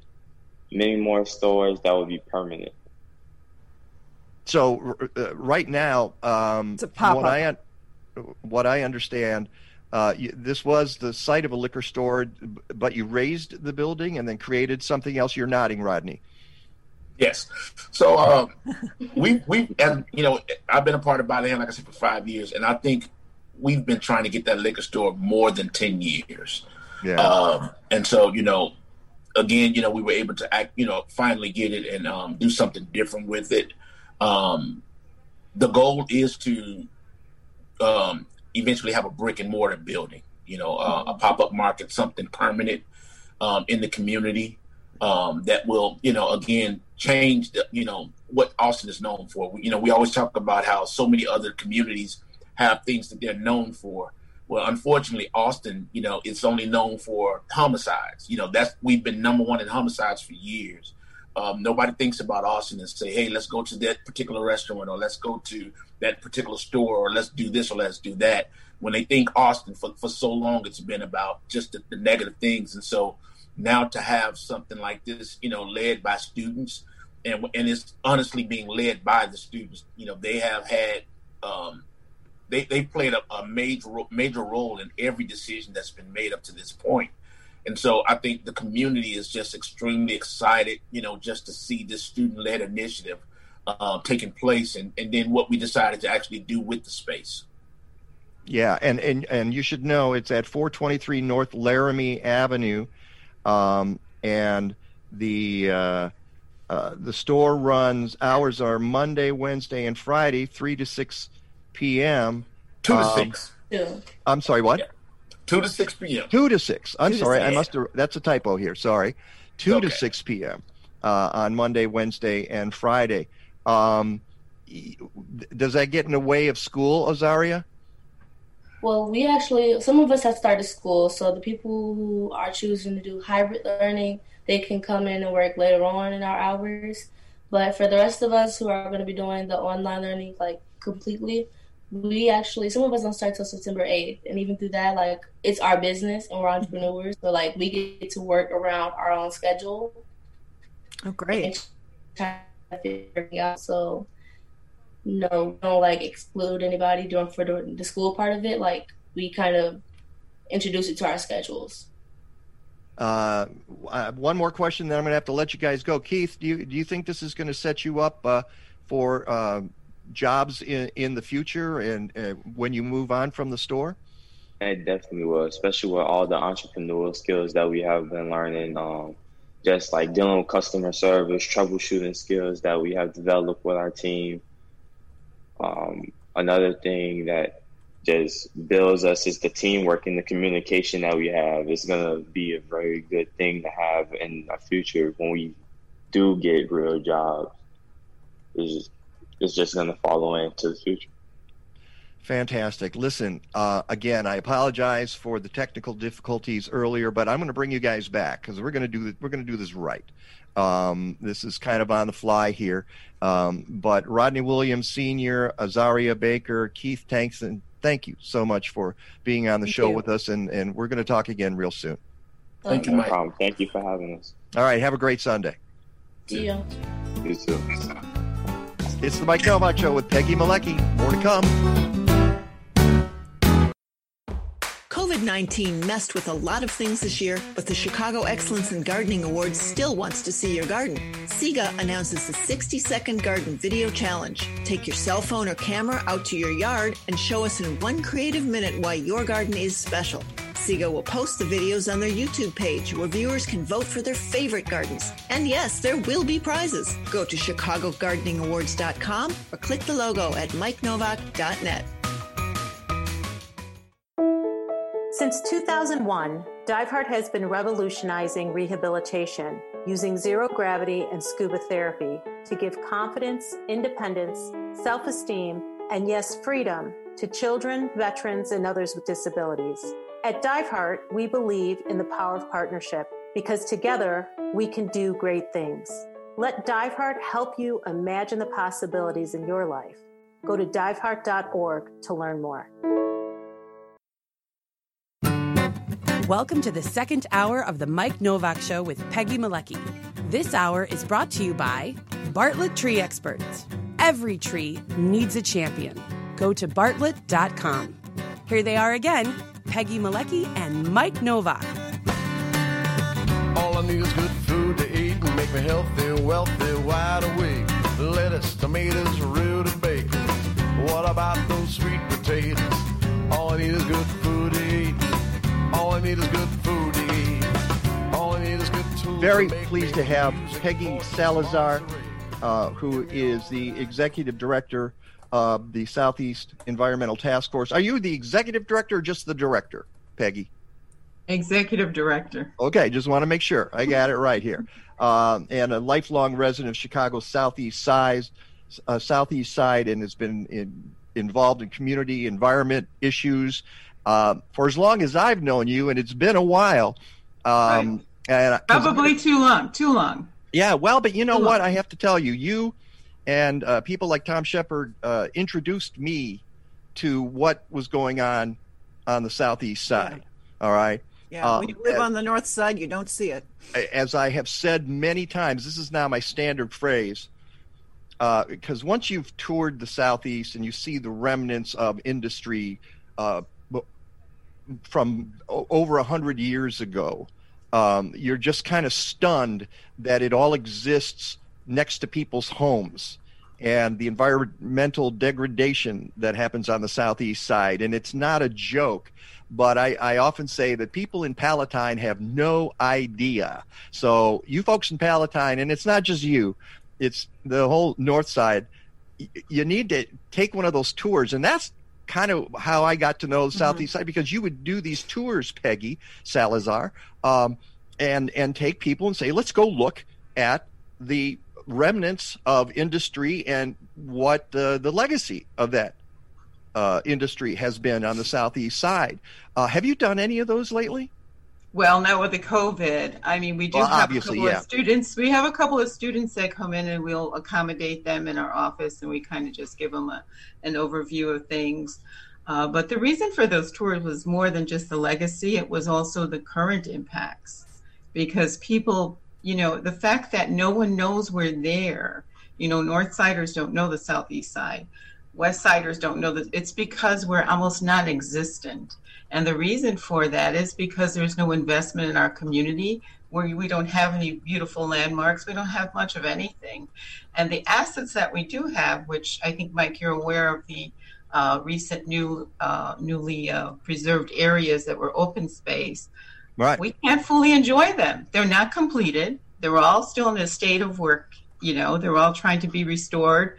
Many more stores that would be permanent. So uh, right now, um, what I what I understand, uh, you, this was the site of a liquor store, but you razed the building and then created something else. You're nodding, Rodney. Yes. So um, we we and you know I've been a part of By the like I said, for five years, and I think we've been trying to get that liquor store more than ten years. Yeah. Um, and so you know again, you know, we were able to act, you know, finally get it and um, do something different with it. Um, the goal is to um, eventually have a brick and mortar building, you know, uh, a pop up market, something permanent um, in the community um, that will, you know, again, change the, you know, what Austin is known for. You know, we always talk about how so many other communities have things that they're known for. Well, unfortunately, Austin, you know, it's only known for homicides. You know, that's we've been number one in homicides for years. Um, nobody thinks about Austin and say, "Hey, let's go to that particular restaurant, or let's go to that particular store, or let's do this, or let's do that." When they think Austin for for so long, it's been about just the, the negative things, and so now to have something like this, you know, led by students, and and it's honestly being led by the students. You know, they have had um, they they played a, a major major role in every decision that's been made up to this point. And so I think the community is just extremely excited, you know, just to see this student led initiative uh, taking place and, and then what we decided to actually do with the space. Yeah, and, and, and you should know it's at 423 North Laramie Avenue. Um, and the uh, uh, the store runs hours are Monday, Wednesday, and Friday, 3 to 6 p.m. Two to um, six. Yeah. I'm sorry, what? Yeah. Two to six p.m. Two to six. I'm Two sorry, six. I must have. That's a typo here. Sorry. Two okay. to six p.m. Uh, on Monday, Wednesday, and Friday. Um, does that get in the way of school, Azariah? Well, we actually, some of us have started school, so the people who are choosing to do hybrid learning, they can come in and work later on in our hours. But for the rest of us who are going to be doing the online learning like completely, we actually some of us don't start till September 8th, and even through that, like it's our business and we're entrepreneurs, so like we get to work around our own schedule. Oh, great! Trying to figure it out. So no, don't like exclude anybody doing for the, the school part of it. Like we kind of introduce it to our schedules. Uh, one more question, then I'm going to have to let you guys go. Keith, do you do you think this is going to set you up uh, for uh, jobs in in the future and uh, when you move on from the store? It definitely will, especially with all the entrepreneurial skills that we have been learning. Um, just like dealing with customer service, troubleshooting skills that we have developed with our team. Um, another thing that just builds us is the teamwork and the communication that we have. It's gonna be a very good thing to have in our future when we do get real jobs. It's just, it's just gonna follow into the future. Fantastic. Listen, uh, again, I apologize for the technical difficulties earlier, but I'm going to bring you guys back because we're going to do we're going to do this right. Um, this is kind of on the fly here. Um, but Rodney Williams Sr., Azariah Baker, Keith Tankson, thank you so much for being on the Thank show you. with us, and, and we're going to talk again real soon. Thank you, No Mike. problem. Thank you for having us. All right, have a great Sunday. See ya. You too. It's the Mike Nowak Show with Peggy Malecki. More to come. COVID 19 messed with a lot of things this year, but the Chicago Excellence in Gardening Awards still wants to see your garden. CEGA announces the 60 second garden video challenge. Take your cell phone or camera out to your yard and show us in one creative minute why your garden is special. CEGA will post the videos on their YouTube page where viewers can vote for their favorite gardens. And yes, there will be prizes. Go to ChicagoGardeningAwards.com or click the logo at MikeNowak.net. Since 2001, Diveheart has been revolutionizing rehabilitation using zero gravity and scuba therapy to give confidence, independence, self esteem, and yes, freedom to children, veterans, and others with disabilities. At Diveheart, we believe in the power of partnership because together we can do great things. Let Diveheart help you imagine the possibilities in your life. Go to diveheart.org to learn more. Welcome to the second hour of the Mike Nowak Show with Peggy Malecki. This hour is brought to you by Bartlett Tree Experts. Every tree needs a champion. Go to bartlett.com. Here they are again Peggy Malecki and Mike Nowak. All I need is good food to eat and make me healthy, wealthy, wide awake. Lettuce, tomatoes, rutabaga. What about those sweet potatoes? All I need is good food to eat. All I need is good food to eat. All I need is good tools. Very to pleased to have Peggy Salazar, uh, who is the executive director of the Southeast Environmental Task Force. Are you the executive director or just the director, Peggy? Executive Director. Okay, just want to make sure I got it right here. Um, and a lifelong resident of Chicago's southeast side, uh, southeast side, and has been in, involved in community environment issues um, for as long as I've known you, and it's been a while. Um, and 'cause- Probably too long. Too long. yeah, well, but you know Too what? long. I have to tell you, you and uh, people like Tom Shepard uh, introduced me to what was going on on the southeast side. All right. Yeah, Uh, when you live on the north side, you don't see it. as I have said many times, this is now my standard phrase. Uh, because once you've toured the southeast and you see the remnants of industry uh, from o- over a hundred years ago, um, you're just kind of stunned that it all exists next to people's homes and the environmental degradation that happens on the southeast side. And it's not a joke, but I, I often say that people in Palatine have no idea. So, you folks in Palatine, and it's not just you, it's the whole north side, you need to take one of those tours. And that's kind of how I got to know the southeast side because you would do these tours, Peggy Salazar, um, and and take people and say, let's go look at the remnants of industry and what uh, the legacy of that uh, industry has been on the southeast side. Uh, have you done any of those lately? Well, now with the COVID, I mean, we do Well, have a couple yeah. of students. We have a couple of students that come in and we'll accommodate them in our office and we kind of just give them a, an overview of things. Uh, but the reason for those tours was more than just the legacy, it was also the current impacts. Because people, you know, the fact that no one knows we're there, you know, North Siders don't know the Southeast Side, West Siders don't know that it's because we're almost non existent. And the reason for that is because there's no investment in our community where we don't have any beautiful landmarks. We don't have much of anything. And the assets that we do have, which I think, Mike, you're aware of the uh, recent new, uh, newly uh, preserved areas that were open space, Right. we can't fully enjoy them. They're not completed. They're all still in a state of work. You know, they're all trying to be restored.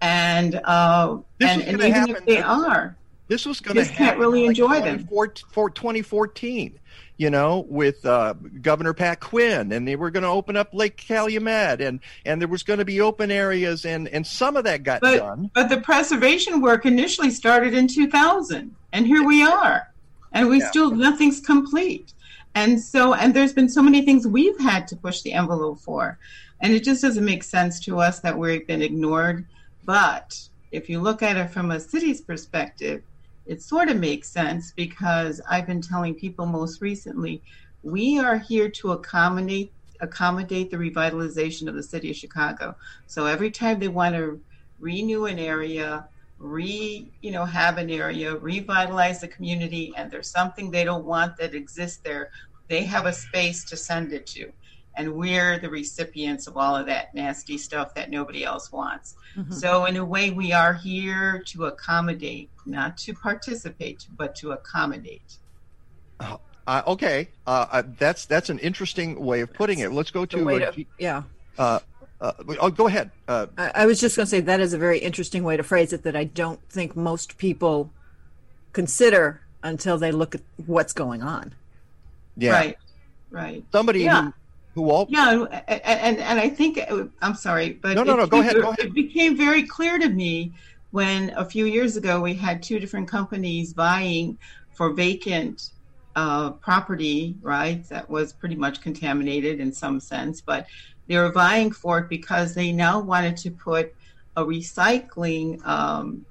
And, uh, and, and even happen- if they are, This was going to just happen. can't really like enjoy them. 24 For 2014, you know, with uh, Governor Pat Quinn, and they were going to open up Lake Calumet, and and there was going to be open areas, and and some of that got but, done. But the preservation work initially started in 2000, and here we are, and we Yeah. still nothing's complete. And so, and there's been so many things we've had to push the envelope for, and it just doesn't make sense to us that we've been ignored. But if you look at it from a city's perspective, it sort of makes sense because I've been telling people most recently, we are here to accommodate accommodate the revitalization of the city of Chicago. So every time they want to renew an area, re you know have an area, revitalize the community, and there's something they don't want that exists there, they have a space to send it to. And we're the recipients of all of that nasty stuff that nobody else wants. Mhm. So, in a way, we are here to accommodate, not to participate, but to accommodate. Uh, okay, uh, uh, that's that's an interesting way of putting it. Let's go The to, way uh, to- yeah. Uh, oh, go ahead. Uh, I, I was just going to say that is a very interesting way to phrase it that I don't think most people consider until they look at what's going on. yeah, Right. Right. somebody Yeah. who who all Yeah, and and, and I think I'm sorry, but No, no, it no, go ahead, became- go ahead. It became very clear to me when a few years ago we had two different companies vying for vacant uh, property, right? That was pretty much contaminated in some sense, but they were vying for it because they now wanted to put a recycling um,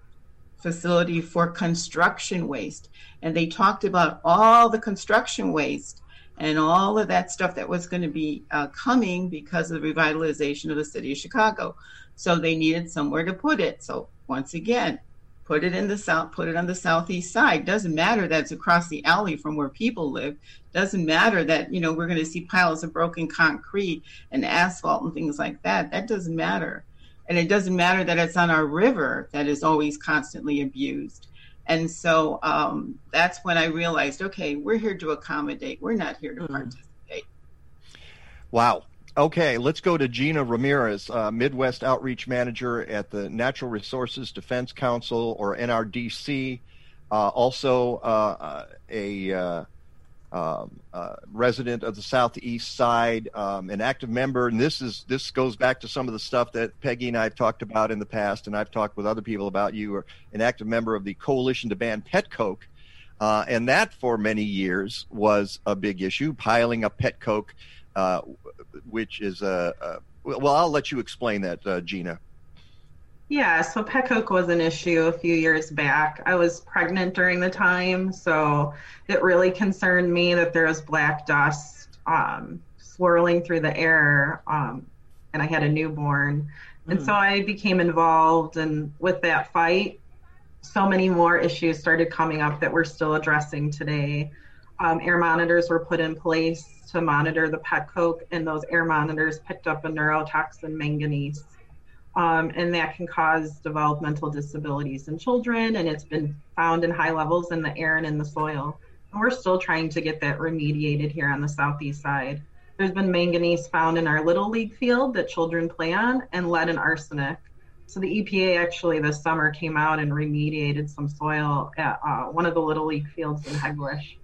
facility for construction waste. And they talked about all the construction waste and all of that stuff that was going to be uh, coming because of the revitalization of the city of Chicago. So they needed somewhere to put it. So once again, put it in the south, put it on the southeast side. Doesn't matter that it's across the alley from where people live. Doesn't matter that you know we're going to see piles of broken concrete and asphalt and things like that. That doesn't matter. And it doesn't matter that it's on our river that is always constantly abused. And so um, that's when I realized, okay, we're here to accommodate. We're not here to participate. Wow. Okay, let's go to Gina Ramirez, uh, Midwest Outreach Manager at the Natural Resources Defense Council, or NRDC. Uh, also, uh, a uh, um, uh, resident of the Southeast Side, um, an active member, and this is this goes back to some of the stuff that Peggy and I have talked about in the past, and I've talked with other people about. You are an active member of the Coalition to Ban Pet Coke, uh, and that for many years was a big issue, piling up pet coke, uh, which is a, a well. I'll let you explain that, uh, Gina. Yeah, so pet coke was an issue a few years back. I was pregnant during the time, so it really concerned me that there was black dust um, swirling through the air, um, and I had a newborn. And so I became involved, and with that fight, so many more issues started coming up that we're still addressing today. Um, air monitors were put in place to monitor the pet coke, and those air monitors picked up a neurotoxin manganese um, and that can cause developmental disabilities in children. And it's been found in high levels in the air and in the soil. And we're still trying to get that remediated here on the southeast side. There's been manganese found in our little league field that children play on, and lead and arsenic. So the EPA actually this summer came out and remediated some soil at uh, one of the little league fields in Hegewisch.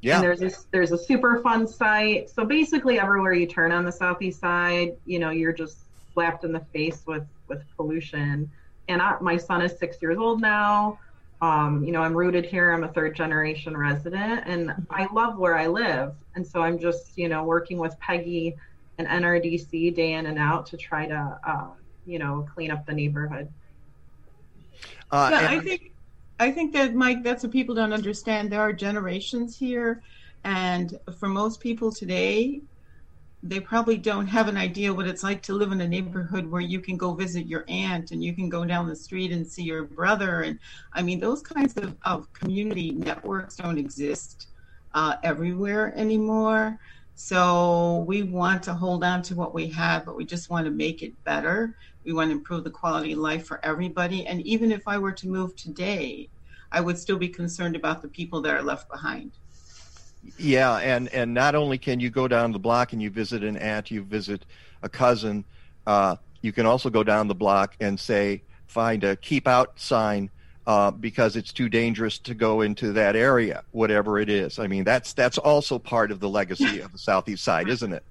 Yeah. And there's this there's a Superfund site. So basically everywhere you turn on the southeast side, you know, you're just slapped in the face with with pollution. And I, my son is six years old now. Um, you know, I'm rooted here. I'm a third generation resident, and I love where I live. And so I'm just, you know, working with Peggy and NRDC day in and out to try to, uh, you know, clean up the neighborhood. Uh, yeah, I think I think that Mike, that's what people don't understand. There are generations here, and for most people today, they probably don't have an idea what it's like to live in a neighborhood where you can go visit your aunt and you can go down the street and see your brother. And I mean, those kinds of, of community networks don't exist uh, everywhere anymore. So we want to hold on to what we have, but we just want to make it better. We want to improve the quality of life for everybody. And even if I were to move today, I would still be concerned about the people that are left behind. Yeah, and and not only can you go down the block and you visit an aunt, you visit a cousin, uh, you can also go down the block and say find a keep out sign uh, because it's too dangerous to go into that area, whatever it is. I mean, that's that's also part of the legacy of the southeast side, isn't it?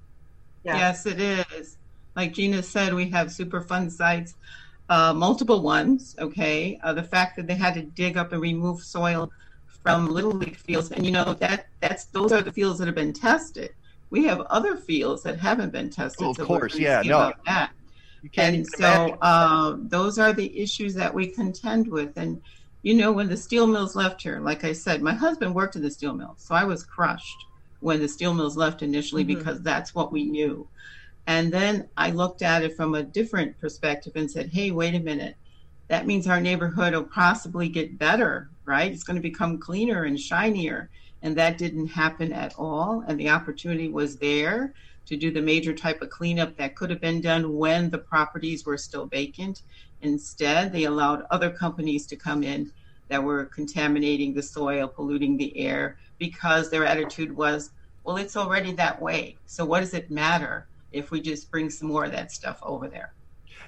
Yeah. Yes, it is. Like Gina said, we have Superfund sites, uh, multiple ones. Okay, uh, the fact that they had to dig up and remove soil from little league fields, and you know that that's those are the fields that have been tested. We have other fields that haven't been tested. Oh, of so course, yeah, no. That. And so uh, those are the issues that we contend with. And you know, when the steel mills left here, like I said, my husband worked in the steel mills, so I was crushed when the steel mills left initially Mhm. because that's what we knew. And then I looked at it from a different perspective and said, hey, wait a minute. That means our neighborhood will possibly get better, right? It's going to become cleaner and shinier. And that didn't happen at all. And the opportunity was there to do the major type of cleanup that could have been done when the properties were still vacant. Instead, they allowed other companies to come in that were contaminating the soil, polluting the air, because their attitude was, well, it's already that way. So what does it matter if we just bring some more of that stuff over there?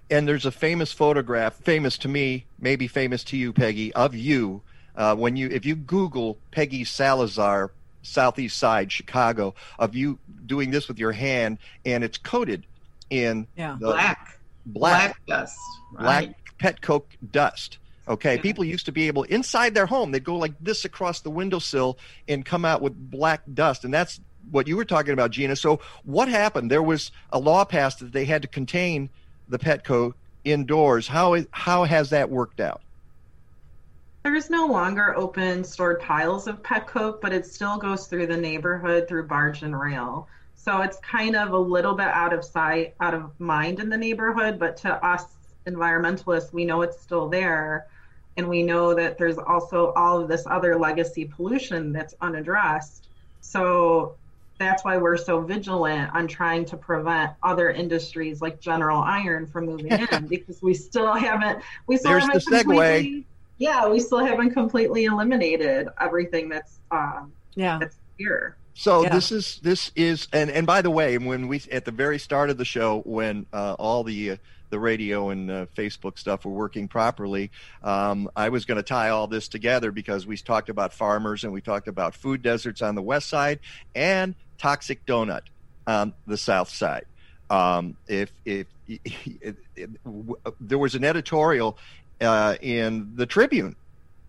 and there's a famous photograph, famous to me, maybe famous to you, Peggy, of you uh, when you if you Google Peggy Salazar, Southeast Side, Chicago, of you doing this with your hand, and it's coated in Yeah. Black. black Black dust, black right? pet coke dust. Okay, people used to be able inside their home, they'd go like this across the windowsill and come out with black dust, and that's what you were talking about, Gina. So what happened? There was a law passed that they had to contain the pet coke indoors. How is, how has that worked out? There's no longer open stored piles of pet but it still goes through the neighborhood through barge and rail. So it's kind of a little bit out of sight, out of mind in the neighborhood, but to us environmentalists, we know it's still there. And we know that there's also all of this other legacy pollution that's unaddressed. So that's why we're so vigilant on trying to prevent other industries like General Iron from moving in because we still haven't we still There's haven't the completely- yeah, we still haven't completely eliminated everything that's uh, yeah that's here. So Yeah. this is this is and and by the way, when we at the very start of the show, when uh, all the uh, the radio and uh, Facebook stuff were working properly, um, I was going to tie all this together because we talked about farmers and we talked about food deserts on the west side and toxic donut on the south side. Um, if if there was an editorial uh, in the Tribune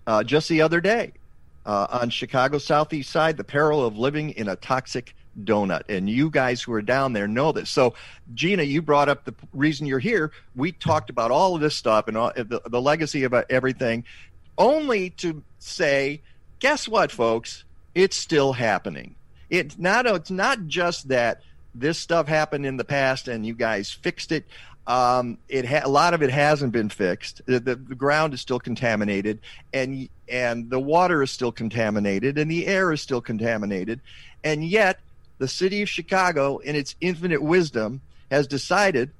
uh, just the other day uh, on Chicago's southeast side, the peril of living in a toxic donut. And you guys who are down there know this. So, Gina, you brought up the reason you're here. We talked about all of this stuff and all, the, the legacy of uh, everything, only to say, guess what, folks? It's still happening. It's not. It's not just that this stuff happened in the past and you guys fixed it. Um, it ha- a lot of it hasn't been fixed. The, the, the ground is still contaminated, and and the water is still contaminated, and the air is still contaminated, and yet the city of Chicago, in its infinite wisdom, has decided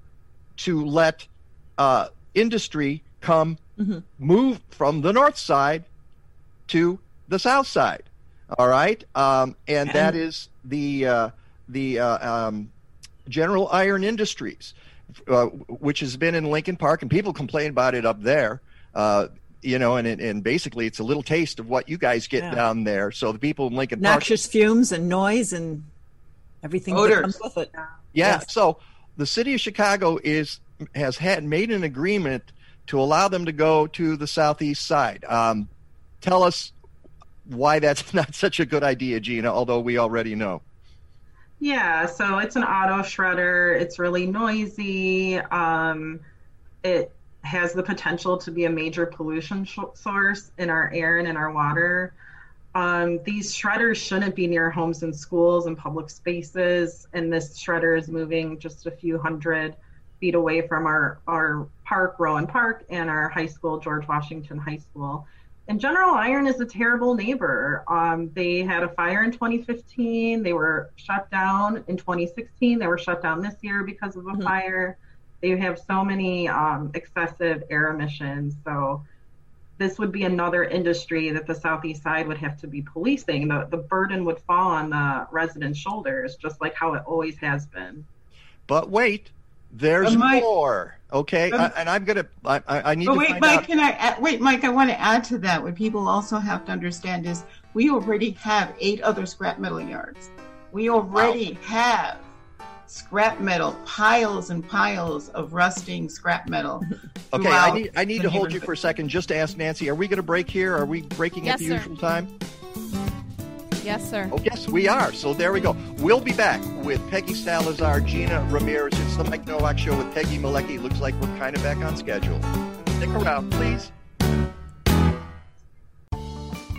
to let uh, industry come move from the north side to the south side. All right, um, and that is the uh, the uh, um, General Iron Industries, uh, which has been in Lincoln Park, and people complain about it up there. Uh, you know, and and basically it's a little taste of what you guys get Yeah. down there. So the people in Lincoln Park, noxious fumes and noise and everything that comes with it. yeah. Yes. So the city of Chicago is has had made an agreement to allow them to go to the southeast side. Um, tell us why that's not such a good idea, Gina, although we already know. Yeah, so it's an auto shredder. It's really noisy. Um, it has the potential to be a major pollution sh- source in our air and in our water. Um, these shredders shouldn't be near homes and schools and public spaces, and this shredder is moving just a few hundred feet away from our, our park, Rowan Park, and our high school, George Washington High School. And General Iron is a terrible neighbor. Um, they had a fire in 2015. They were shut down in 2016. They were shut down this year because of a mm-hmm. fire. They have so many um, excessive air emissions. So this would be another industry that the southeast side would have to be policing. The the burden would fall on the residents' shoulders, just like how it always has been. But wait, there's Mike, more. Okay, um, I, and I'm gonna. I, I need. But to wait, Mike. Out. Can I wait, Mike? I want to add to that. What people also have to understand is we already have eight other scrap metal yards. We already wow. have scrap metal piles and piles of rusting scrap metal. okay, I need I need to hold you for a second just to ask Nancy. Are we going to break here? Are we breaking yes, at the sir. usual time? Yes, sir. Oh, yes, we are. So there we go. We'll be back with Peggy Salazar, Gina Ramirez. It's the Mike Nowak Show with Peggy Malecki. Looks like we're kind of back on schedule. Stick around, please.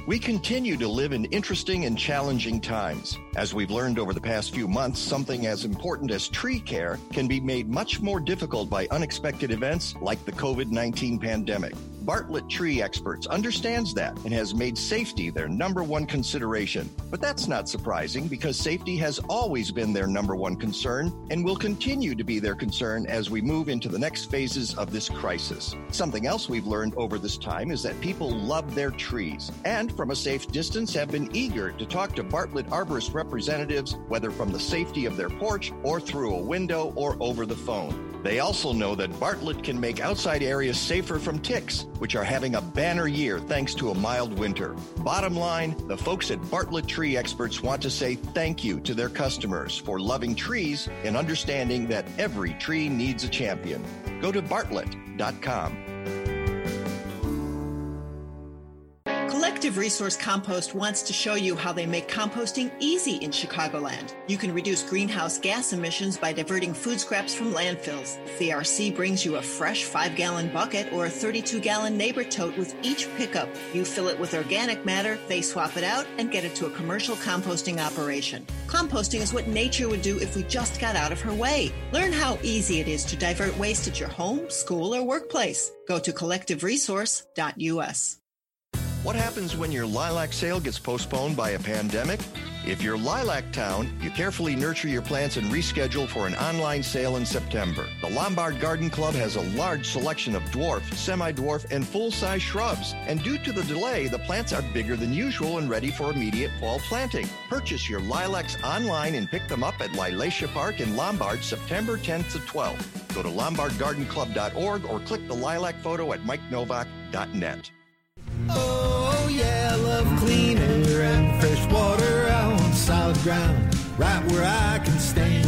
We continue to live in interesting and challenging times. As we've learned over the past few months, something as important as tree care can be made much more difficult by unexpected events like the COVID 19 pandemic. Bartlett Tree Experts understands that and has made safety their number one consideration. But that's not surprising because safety has always been their number one concern and will continue to be their concern as we move into the next phases of this crisis. Something else we've learned over this time is that people love their trees and from a safe distance have been eager to talk to Bartlett arborist representatives, whether from the safety of their porch or through a window or over the phone. They also know that Bartlett can make outside areas safer from ticks, which are having a banner year thanks to a mild winter. Bottom line, the folks at Bartlett Tree Experts want to say thank you to their customers for loving trees and understanding that every tree needs a champion. Go to bartlett.com. Collective Resource Compost wants to show you how they make composting easy in Chicagoland. You can reduce greenhouse gas emissions by diverting food scraps from landfills. CRC brings you a fresh 5 gallon bucket or a 32 gallon neighbor tote with each pickup. You fill it with organic matter, they swap it out, and get it to a commercial composting operation. Composting is what nature would do if we just got out of her way. Learn how easy it is to divert waste at your home, school, or workplace. Go to collectiveresource.us. What happens when your lilac sale gets postponed by a pandemic? If you're Lilac Town, you carefully nurture your plants and reschedule for an online sale in September. The Lombard Garden Club has a large selection of dwarf, semi-dwarf, and full-size shrubs. And due to the delay, the plants are bigger than usual and ready for immediate fall planting. Purchase your lilacs online and pick them up at Lilacia Park in Lombard September 10th to 12th. Go to lombardgardenclub.org or click the lilac photo at mikenowak.net. Oh, yeah, I love clean air and fresh water out on solid ground, right where I can stand.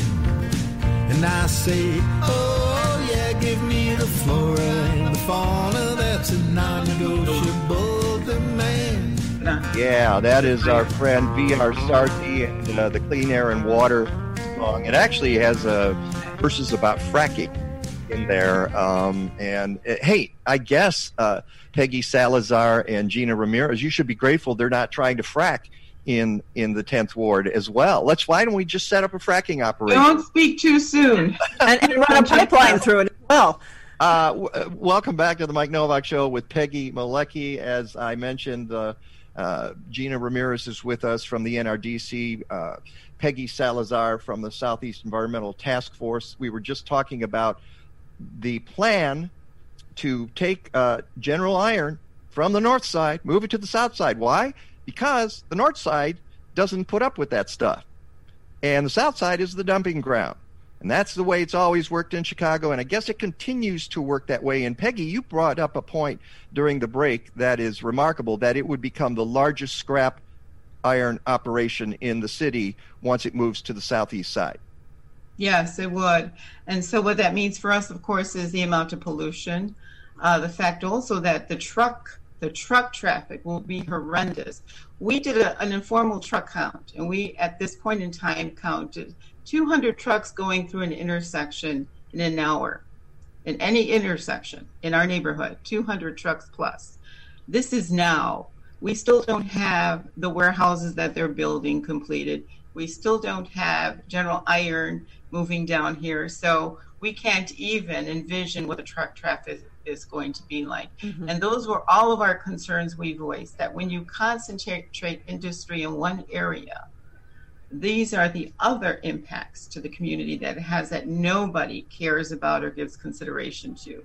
And I say, oh, yeah, give me the flora and the fauna that's a non negotiable demand. Yeah, that is our friend V.R. Sarty and uh, the Clean Air and Water song. It actually has uh, verses about fracking in there. Um, and uh, hey, I guess uh, Peggy Salazar and Gina Ramirez, you should be grateful they're not trying to frack in in the 10th ward as well. Let's why don't we just set up a fracking operation? Don't speak too soon and, and, run a pipeline through it as well. Uh, w- uh, welcome back to the Mike Nowak Show with Peggy Malecki. As I mentioned, uh, uh, Gina Ramirez is with us from the NRDC. Uh, Peggy Salazar from the Southeast Environmental Task Force. We were just talking about the plan to take uh, General Iron from the north side, move it to the south side. Why? Because the north side doesn't put up with that stuff. And the south side is the dumping ground. And that's the way it's always worked in Chicago. And I guess it continues to work that way. And Peggy, you brought up a point during the break that is remarkable that it would become the largest scrap iron operation in the city once it moves to the southeast side. Yes, it would. And so, what that means for us, of course, is the amount of pollution. Uh, the fact also that the truck The truck traffic will be horrendous. We did a, an informal truck count, and we, at this point in time, counted 200 trucks going through an intersection in an hour. In any intersection in our neighborhood, 200 trucks plus. This is now. We still don't have the warehouses that they're building completed. We still don't have General Iron moving down here. So we can't even envision what the truck traffic is going to be like. Mm-hmm. And those were all of our concerns we voiced that when you concentrate industry in one area, these are the other impacts to the community that it has that nobody cares about or gives consideration to.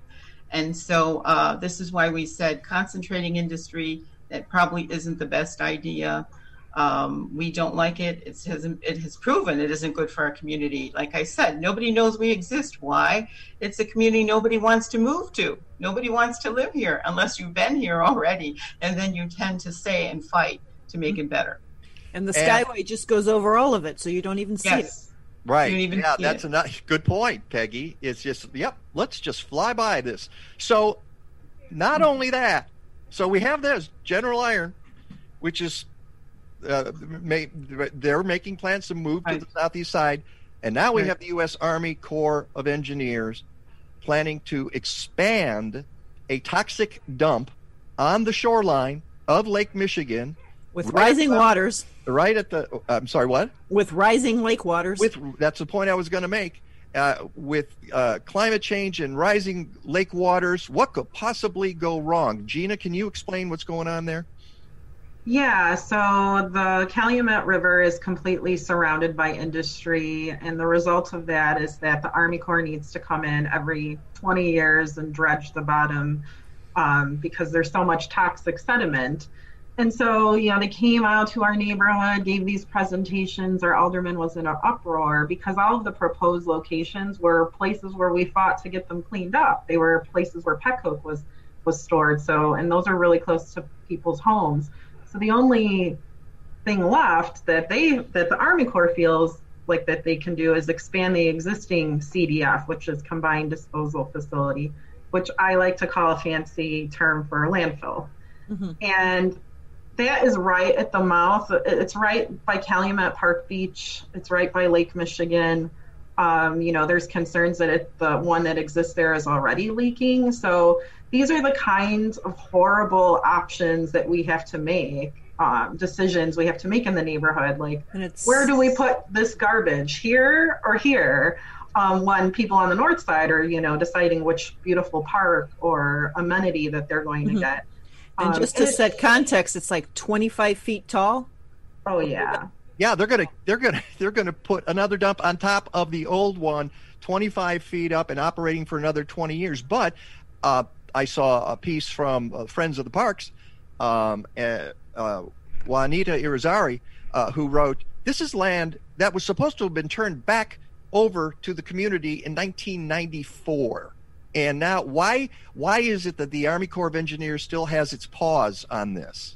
And so uh, this is why we said concentrating industry that probably isn't the best idea. Um, we don't like it. It has, it has proven it isn't good for our community. Like I said, nobody knows we exist. Why? It's a community nobody wants to move to. Nobody wants to live here unless you've been here already. And then you tend to stay and fight to make it better. And the Skyway just goes over all of it, so you don't even see Yes. Right. You don't even yeah, see that's it. a good point, Peggy. It's just, yep, let's just fly by this. So, not only that, so we have this General Iron, which is, uh, ma- they're making plans to move to the southeast side. And now we Right. have the U.S. Army Corps of Engineers planning to expand a toxic dump on the shoreline of Lake Michigan. With right rising the- waters. Right at the, I'm sorry, what? With rising lake waters. With that's the point I was going to make. Uh, with uh, climate change and rising lake waters, what could possibly go wrong? Gina, can you explain what's going on there? Yeah, so the Calumet River is completely surrounded by industry, and the result of that is that the Army Corps needs to come in every 20 years and dredge the bottom um, because there's so much toxic sediment. And so, you know, they came out to our neighborhood, gave these presentations. Our alderman was in an uproar because all of the proposed locations were places where we fought to get them cleaned up. They were places where pet coke was was stored. So, and those are really close to people's homes. So the only thing left that they that the Army Corps feels like that they can do is expand the existing CDF, which is combined disposal facility, which I like to call a fancy term for a landfill. Mm-hmm. And that is right at the mouth. It's right by Calumet Park Beach. It's right by Lake Michigan. Um, you know, there's concerns that it, the one that exists there is already leaking. So these are the kinds of horrible options that we have to make, um, decisions we have to make in the neighborhood. Like, where do we put this garbage, here or here? Um, when people on the north side are, you know, deciding which beautiful park or amenity that they're going to Mhm. get. and Um, just to it- set context, it's like 25 feet tall. Oh yeah. Yeah, they're gonna they're gonna they're gonna put another dump on top of the old one, 25 feet up and operating for another 20 years. But uh, I saw a piece from uh, Friends of the Parks, um, uh, uh, Juanita Irizarry, uh, who wrote, "This is land that was supposed to have been turned back over to the community in 1994." And now, why why is it that the Army Corps of Engineers still has its paws on this?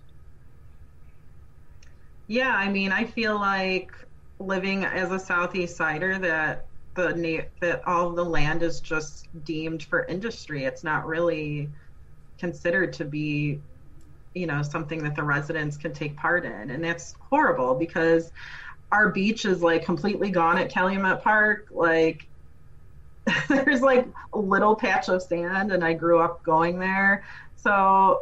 Yeah, I mean, I feel like living as a Southeast Sider that the that all the land is just deemed for industry. It's not really considered to be, you know, something that the residents can take part in, and that's horrible because our beach is like completely gone at Calumet Park. Like, there's like a little patch of sand, and I grew up going there, so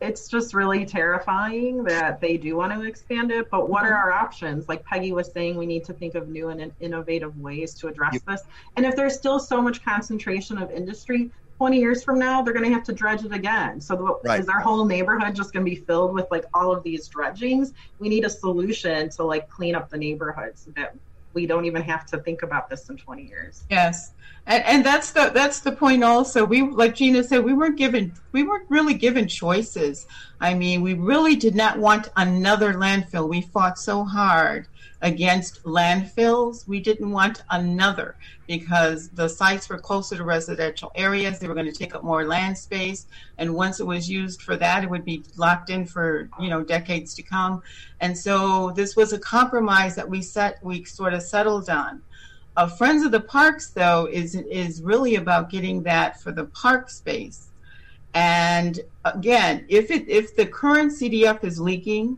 it's just really terrifying that they do want to expand it. But what are mm-hmm. our options? Like Peggy was saying, we need to think of new and innovative ways to address this. And if there's still so much concentration of industry, 20 years from now, they're going to have to dredge it again. So the, Right. is our whole neighborhood just going to be filled with like all of these dredgings? We need a solution to like clean up the neighborhood so that we don't even have to think about this in 20 years. Yes. And, and that's the that's the point also. We like Gina said, we weren't given we weren't really given choices. I mean, we really did not want another landfill. We fought so hard against landfills. We didn't want another because the sites were closer to residential areas. They were going to take up more land space, and once it was used for that, it would be locked in for you know decades to come. And so this was a compromise that we set we sort of settled on. Uh, Friends of the Parks, though, is is really about getting that for the park space. And again, if it if the current CDF is leaking,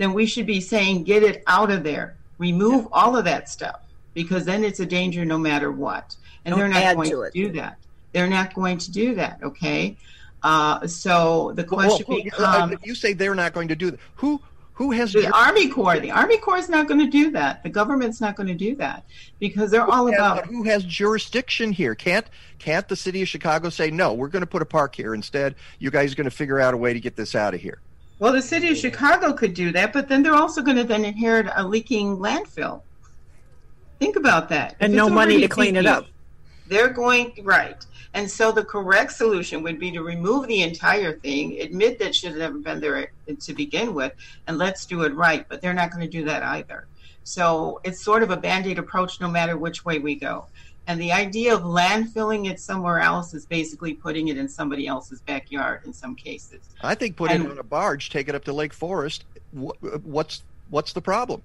then we should be saying get it out of there. Remove all of that stuff because then it's a danger no matter what. And Don't they're not going to to, do that. They're not going to do that. Okay. Uh, so the question Well, becomes: uh, you say they're not going to do that. Who who has the Army Corps. The Army Corps is not going to do that. The government's not going to do that because they're all has- about who has jurisdiction here? Can't can't the city of Chicago say no? We're going to put a park here instead. You guys are going to figure out a way to get this out of here. Well, the city of Chicago could do that, but then they're also going to then inherit a leaking landfill. Think about that. And If no money to clean it up. They're going right. And so the correct solution would be to remove the entire thing, admit that should have never been there to begin with, and let's do it right. But they're not going to do that either. So it's sort of a band aid approach no matter which way we go. And the idea of landfilling it somewhere else is basically putting it in somebody else's backyard in some cases. I think put it on a barge, take it up to Lake Forest. Wh- What's what's the problem?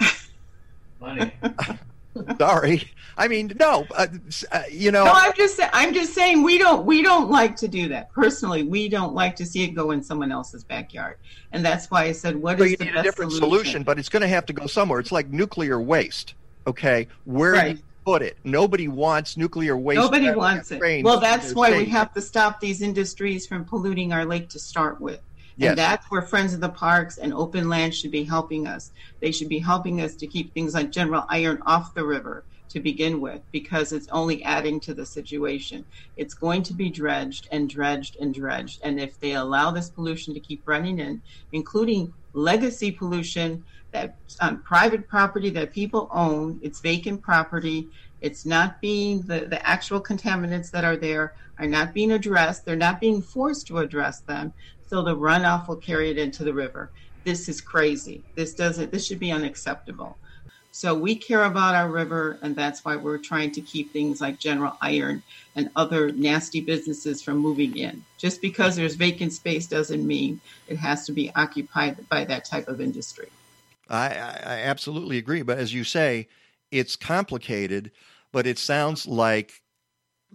Money. Sorry, I mean no. Uh, uh, you know, No, I'm just I'm just saying we don't we don't like to do that personally. We don't like to see it go in someone else's backyard, and that's why I said what so is you the need a best different solution, but it's going to have to go somewhere. It's like nuclear waste. Okay, where do Right. Put it? Nobody wants nuclear waste. Nobody wants it. Well, that's why we have to stop these industries from polluting our lake to start with. Yes. And that's where Friends of the Parks and Open Land should be helping us. They should be helping us to keep things like General Iron off the river to begin with because it's only adding to the situation. It's going to be dredged and dredged and dredged. And if they allow this pollution to keep running in, including legacy pollution that's on um, private property that people own, it's vacant property, it's not being the, the actual contaminants that are there are not being addressed. They're not being forced to address them. So the runoff will carry it into the river. This is crazy. This doesn't this should be unacceptable. So we care about our river and that's why we're trying to keep things like General Iron and other nasty businesses from moving in. Just because there's vacant space doesn't mean it has to be occupied by that type of industry. I, I, I absolutely agree. But as you say, it's complicated. But it sounds like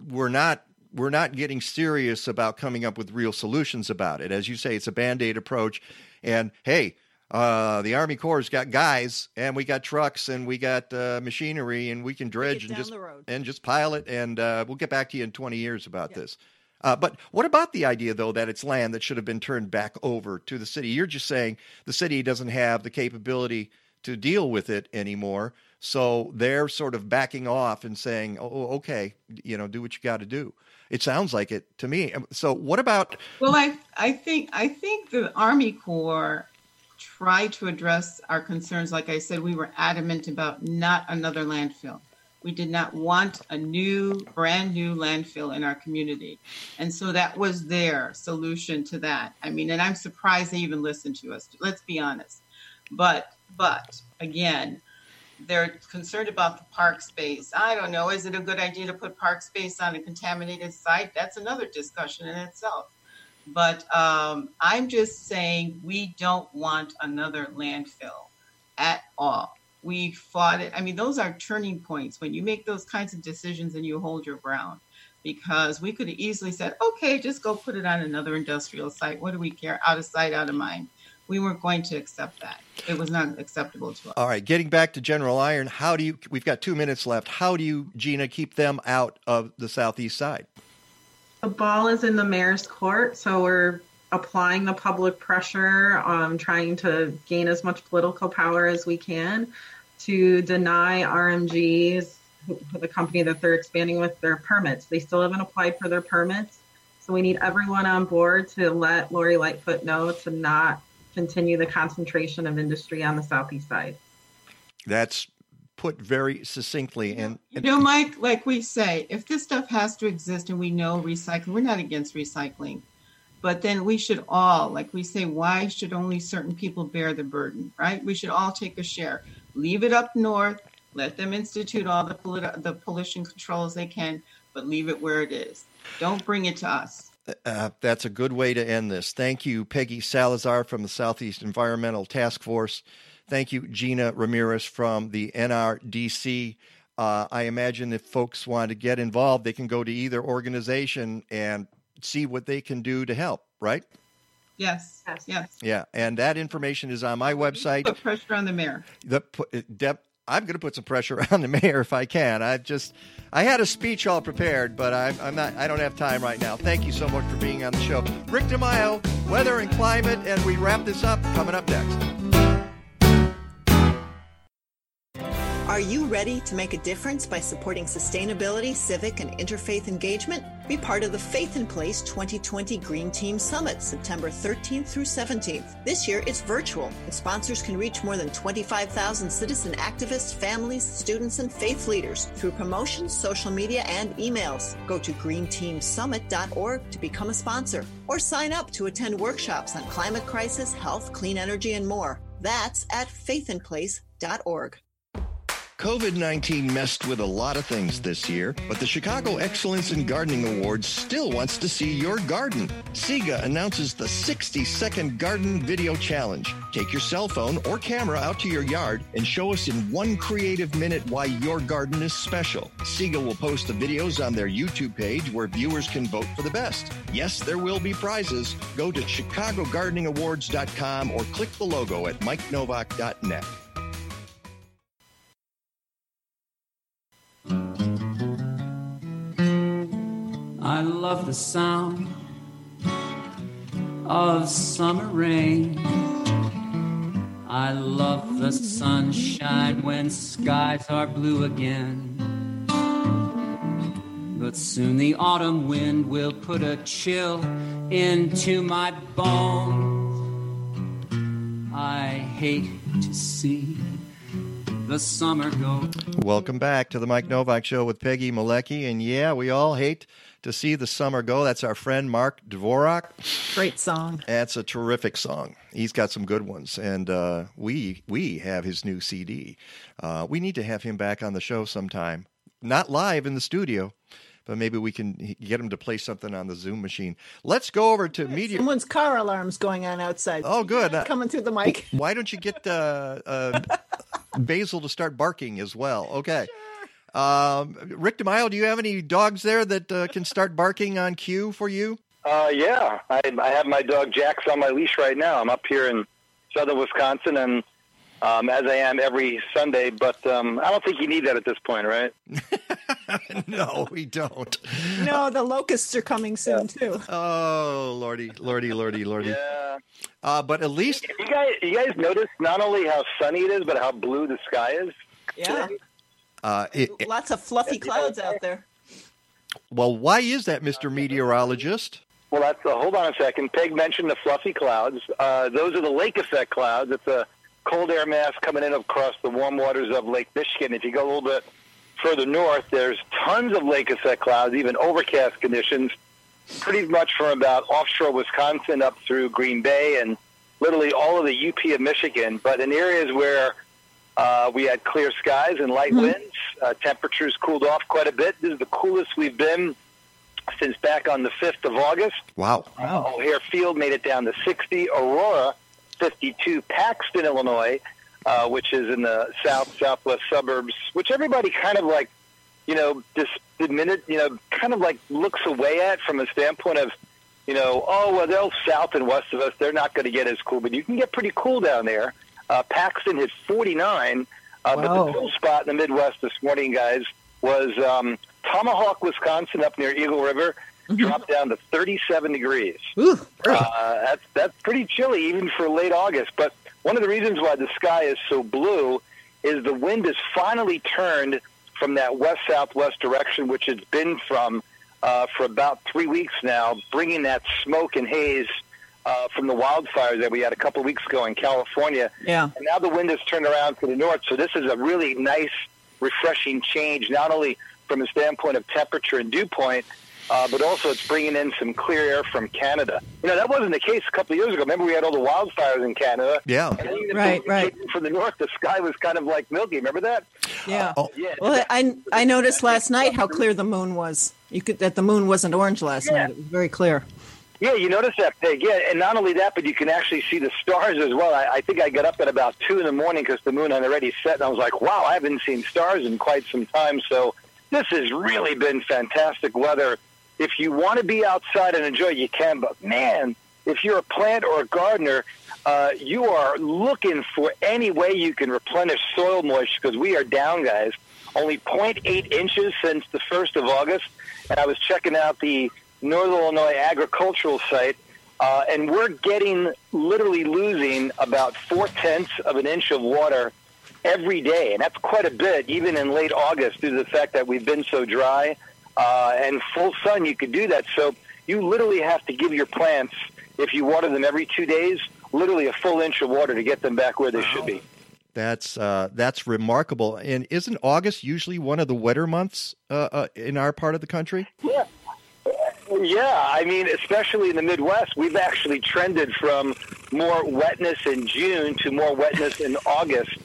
we're not we're not getting serious about coming up with real solutions about it. As you say, it's a band aid approach. And hey, uh, the Army Corps has got guys, and we got trucks, and we got uh, machinery, and we can dredge and just and just pile it, and uh, we'll get back to you in twenty years about this. Uh, but what about the idea, though, that it's land that should have been turned back over to the city? You're just saying the city doesn't have the capability to deal with it anymore, so they're sort of backing off and saying, "Oh, okay, you know, do what you got to do." It sounds like it to me. So, what about? Well, I I think I think the Army Corps tried to address our concerns. Like I said, we were adamant about not another landfill. We did not want a new, brand new landfill in our community, and so that was their solution to that. I mean, and I'm surprised they even listened to us. Let's be honest. But but again, they're concerned about the park space. I don't know. Is it a good idea to put park space on a contaminated site? That's another discussion in itself. But um, I'm just saying we don't want another landfill at all. We fought it. I mean, those are turning points when you make those kinds of decisions and you hold your ground. Because we could have easily said, okay, just go put it on another industrial site. What do we care? Out of sight, out of mind. We weren't going to accept that. It was not acceptable to us. All right, getting back to General Iron, how do you? We've got two minutes left. How do you, Gina, keep them out of the southeast side? The ball is in the mayor's court, so we're applying the public pressure, um, trying to gain as much political power as we can to deny RMGs, the company that they're expanding with, their permits. They still haven't applied for their permits. So we need everyone on board to let Lori Lightfoot know to not continue the concentration of industry on the southeast side. That's put very succinctly. And, You know, Mike, like we say, if this stuff has to exist and we know recycling, we're not against recycling. But then we should all, like we say, why should only certain people bear the burden, right? We should all take a share. Leave it up north, let them institute all the, politi- the pollution controls they can, but leave it where it is. Don't bring it to us. Uh, that's a good way to end this. Thank you, Peggy Salazar from the Southeast Environmental Task Force. Thank you, Gina Ramirez from the NRDC. Uh, I imagine if folks want to get involved, they can go to either organization and see what they can do to help. Right? Yes. Yes. Yes. Yeah, and that information is on my website. Put pressure on the mayor. The uh, Deb, I'm going to put some pressure on the mayor if I can. I just, I had a speech all prepared, but I'm, I'm not. I don't have time right now. Thank you so much for being on the show, Rick DeMaio, weather and climate, and we wrap this up coming up next. Are you ready to make a difference by supporting sustainability, civic, and interfaith engagement? Be part of the Faith in Place 2020 Green Team Summit, September 13th through 17th. This year, it's virtual, and sponsors can reach more than 25,000 citizen activists, families, students, and faith leaders through promotions, social media, and emails. Go to greenteamsummit.org to become a sponsor, or sign up to attend workshops on climate crisis, health, clean energy, and more. That's at faithinplace.org. COVID 19 messed with a lot of things this year, but the Chicago Excellence in Gardening Awards still wants to see your garden. CEGA announces the 60 second garden video challenge. Take your cell phone or camera out to your yard and show us in one creative minute why your garden is special. CEGA will post the videos on their YouTube page where viewers can vote for the best. Yes, there will be prizes. Go to chicagogardeningawards.com or click the logo at mikenowak.net. I love the sound of summer rain. I love the sunshine when skies are blue again. But soon the autumn wind will put a chill into my bones. I hate to see the summer go. Welcome back to the Mike Nowak Show with Peggy Malecki. And yeah, we all hate to see the summer go. That's our friend Mark Dvorak. Great song. That's a terrific song. He's got some good ones, and uh, we we have his new CD. Uh, we need to have him back on the show sometime. Not live in the studio, but maybe we can get him to play something on the Zoom machine. Let's go over to media. Someone's car alarm's going on outside. Oh, good. Coming through the mic. Why don't you get uh, uh, Basil to start barking as well? Okay. Um, Rick DeMaio, do you have any dogs there that uh, can start barking on cue for you? Uh, yeah, I, I have my dog Jax on my leash right now. I'm up here in southern Wisconsin, and um, as I am every Sunday. But um, I don't think you need that at this point, right? no, we don't. No, the locusts are coming soon too. Oh, lordy, lordy, lordy, lordy. Yeah. Uh, but at least you guys, you guys notice not only how sunny it is, but how blue the sky is. Yeah. Uh, it, it- Lots of fluffy clouds out there. well, why is that, Mister Meteorologist? Well, that's uh, hold on a second. Peg mentioned the fluffy clouds. Uh, those are the lake effect clouds. It's a cold air mass coming in across the warm waters of Lake Michigan. If you go a little bit further north, there's tons of lake effect clouds, even overcast conditions, pretty much from about offshore Wisconsin up through Green Bay and literally all of the UP of Michigan. But in areas where uh, we had clear skies and light winds, uh, temperatures cooled off quite a bit. This is the coolest we've been since back on the 5th of August. Wow. Uh, O'Hare Field made it down to 60. Aurora, 52. Paxton, Illinois, uh, which is in the south southwest suburbs, which everybody kind of like, you know, just the minute, you know, kind of like looks away at from a standpoint of, you know, oh well, they're south and west of us. They're not going to get as cool, but you can get pretty cool down there. Uh, Paxton hit 49, uh, but the cool spot in the Midwest this morning, guys, was um, Tomahawk, Wisconsin, up near Eagle River. Dropped down to 37 degrees. Uh, that's that's pretty chilly even for late August. But one of the reasons why the sky is so blue is the wind has finally turned from that west southwest direction, which it's been from uh, for about three weeks now, bringing that smoke and haze uh, from the wildfires that we had a couple of weeks ago in California. Yeah. And now the wind has turned around to the north, so this is a really nice, refreshing change, not only from a standpoint of temperature and dew point, uh, but also it's bringing in some clear air from Canada. You know, that wasn't the case a couple of years ago. Remember, we had all the wildfires in Canada. Yeah. And even Right, right. From the north, the sky was kind of like milky. Remember that? Yeah. Yeah. Well, I I noticed last night how clear the moon was. You could that the moon wasn't orange last Yeah. night. It was very clear. Yeah, you notice that, Peg. Yeah, and not only that, but you can actually see the stars as well. I, I think I got up at about two in the morning because the moon had already set, and I was like, "Wow, I haven't seen stars in quite some time." So this has really been fantastic weather if you want to be outside and enjoy, you can. But man, if you're a plant or a gardener, uh, you are looking for any way you can replenish soil moisture because we are down, guys. Only 0.8 inches since the 1st of August. And I was checking out the Northern Illinois agricultural site, uh, and we're getting literally losing about four tenths of an inch of water every day. And that's quite a bit, even in late August, due to the fact that we've been so dry. Uh, and full sun, you could do that. So you literally have to give your plants, if you water them every two days, literally a full inch of water to get them back where they should be. That's uh, that's remarkable. And isn't August usually one of the wetter months uh, uh, in our part of the country? Yeah. Yeah, I mean, especially in the Midwest, we've actually trended from more wetness in June to more wetness in August.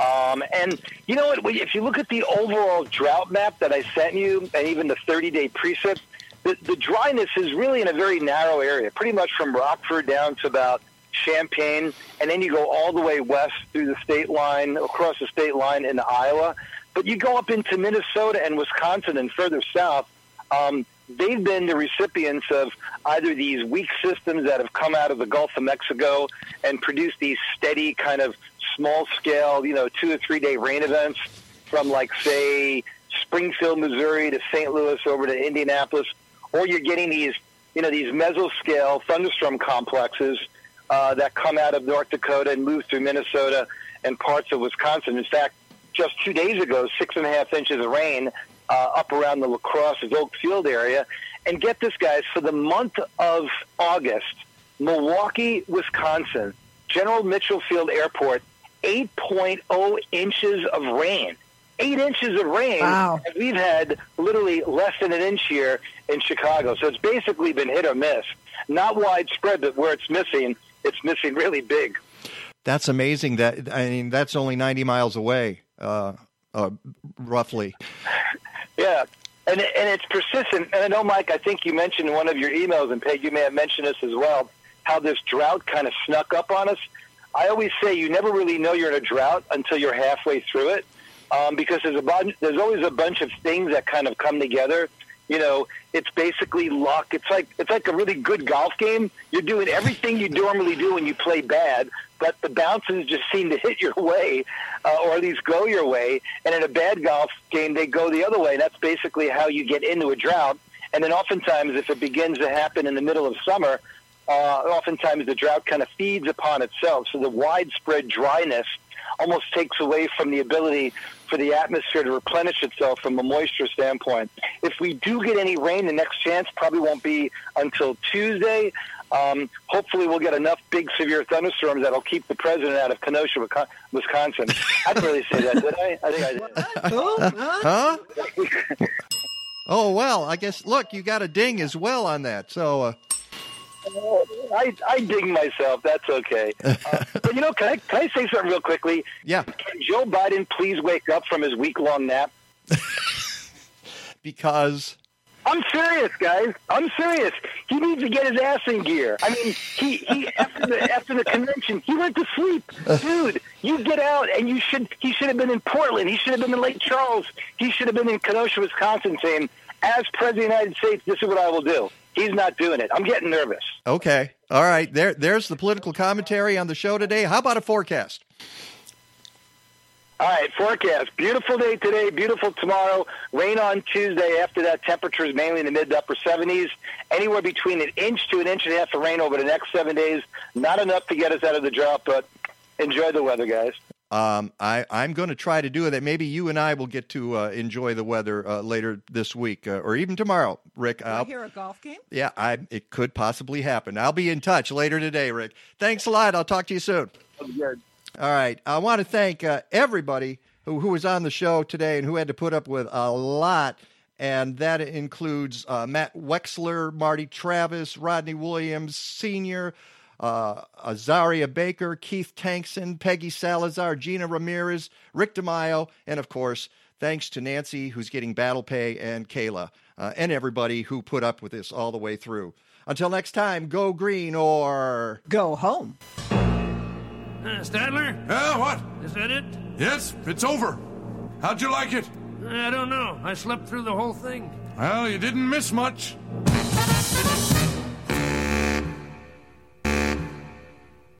Um, and you know what? If you look at the overall drought map that I sent you, and even the 30-day preset, the, the dryness is really in a very narrow area, pretty much from Rockford down to about Champaign, and then you go all the way west through the state line, across the state line into Iowa. But you go up into Minnesota and Wisconsin and further south. Um, they've been the recipients of either these weak systems that have come out of the Gulf of Mexico and produced these steady kind of small scale, you know, two or three day rain events from like say Springfield, Missouri to St. Louis over to Indianapolis, or you're getting these, you know, these mesoscale thunderstorm complexes uh, that come out of North Dakota and move through Minnesota and parts of Wisconsin. In fact, just two days ago, six and a half inches of rain uh, up around the La Crosse Oak Field area. And get this, guys, for the month of August, Milwaukee, Wisconsin, General Mitchell Field Airport, 8.0 inches of rain. Eight inches of rain. Wow. And we've had literally less than an inch here in Chicago. So it's basically been hit or miss. Not widespread, but where it's missing, it's missing really big. That's amazing. That I mean, that's only 90 miles away, uh, uh, roughly. Yeah, and and it's persistent. And I know, Mike, I think you mentioned in one of your emails, and Peg, you may have mentioned this as well, how this drought kind of snuck up on us. I always say you never really know you're in a drought until you're halfway through it, um, because there's a bunch, there's always a bunch of things that kind of come together. You know, it's basically luck. It's like it's like a really good golf game. You're doing everything you normally do when you play bad, but the bounces just seem to hit your way, uh, or at least go your way. And in a bad golf game, they go the other way. That's basically how you get into a drought. And then oftentimes, if it begins to happen in the middle of summer, uh, oftentimes the drought kind of feeds upon itself. So the widespread dryness almost takes away from the ability for the atmosphere to replenish itself from a moisture standpoint. If we do get any rain, the next chance probably won't be until Tuesday. Um, hopefully, we'll get enough big, severe thunderstorms that'll keep the president out of Kenosha, Wisconsin. I didn't really say that, did I? I think I did. huh? oh well, I guess. Look, you got a ding as well on that. So. Uh... I, I ding myself. That's okay. Uh, but you know, can I, can I say something real quickly? Yeah. Can Joe Biden please wake up from his week long nap? because. I'm serious, guys. I'm serious. He needs to get his ass in gear. I mean, he, he after the after the convention, he went to sleep. Dude, you get out and you should he should have been in Portland. He should have been in Lake Charles. He should have been in Kenosha, Wisconsin saying, as President of the United States, this is what I will do. He's not doing it. I'm getting nervous. Okay. All right. There there's the political commentary on the show today. How about a forecast? All right, forecast. Beautiful day today, beautiful tomorrow. Rain on Tuesday. After that, temperatures mainly in the mid to upper 70s. Anywhere between an inch to an inch and a half of rain over the next seven days. Not enough to get us out of the drought, but enjoy the weather, guys. Um, I, I'm going to try to do that. Maybe you and I will get to uh, enjoy the weather uh, later this week uh, or even tomorrow, Rick. I hear a golf game? Yeah, I, it could possibly happen. I'll be in touch later today, Rick. Thanks a lot. I'll talk to you soon. Good. All right. I want to thank uh, everybody who, who was on the show today and who had to put up with a lot. And that includes uh, Matt Wechsler, Marty Travis, Rodney Williams Sr., uh, Azariah Baker, Keith Tankson, Peggy Salazar, Gina Ramirez, Rick DeMaio, and of course, thanks to Nancy, who's getting battle pay, and Kayla, uh, and everybody who put up with this all the way through. Until next time, go green or go home. Uh, Stadler? Yeah, what? Is that it? Yes, it's over. How'd you like it? I don't know. I slept through the whole thing. Well, you didn't miss much.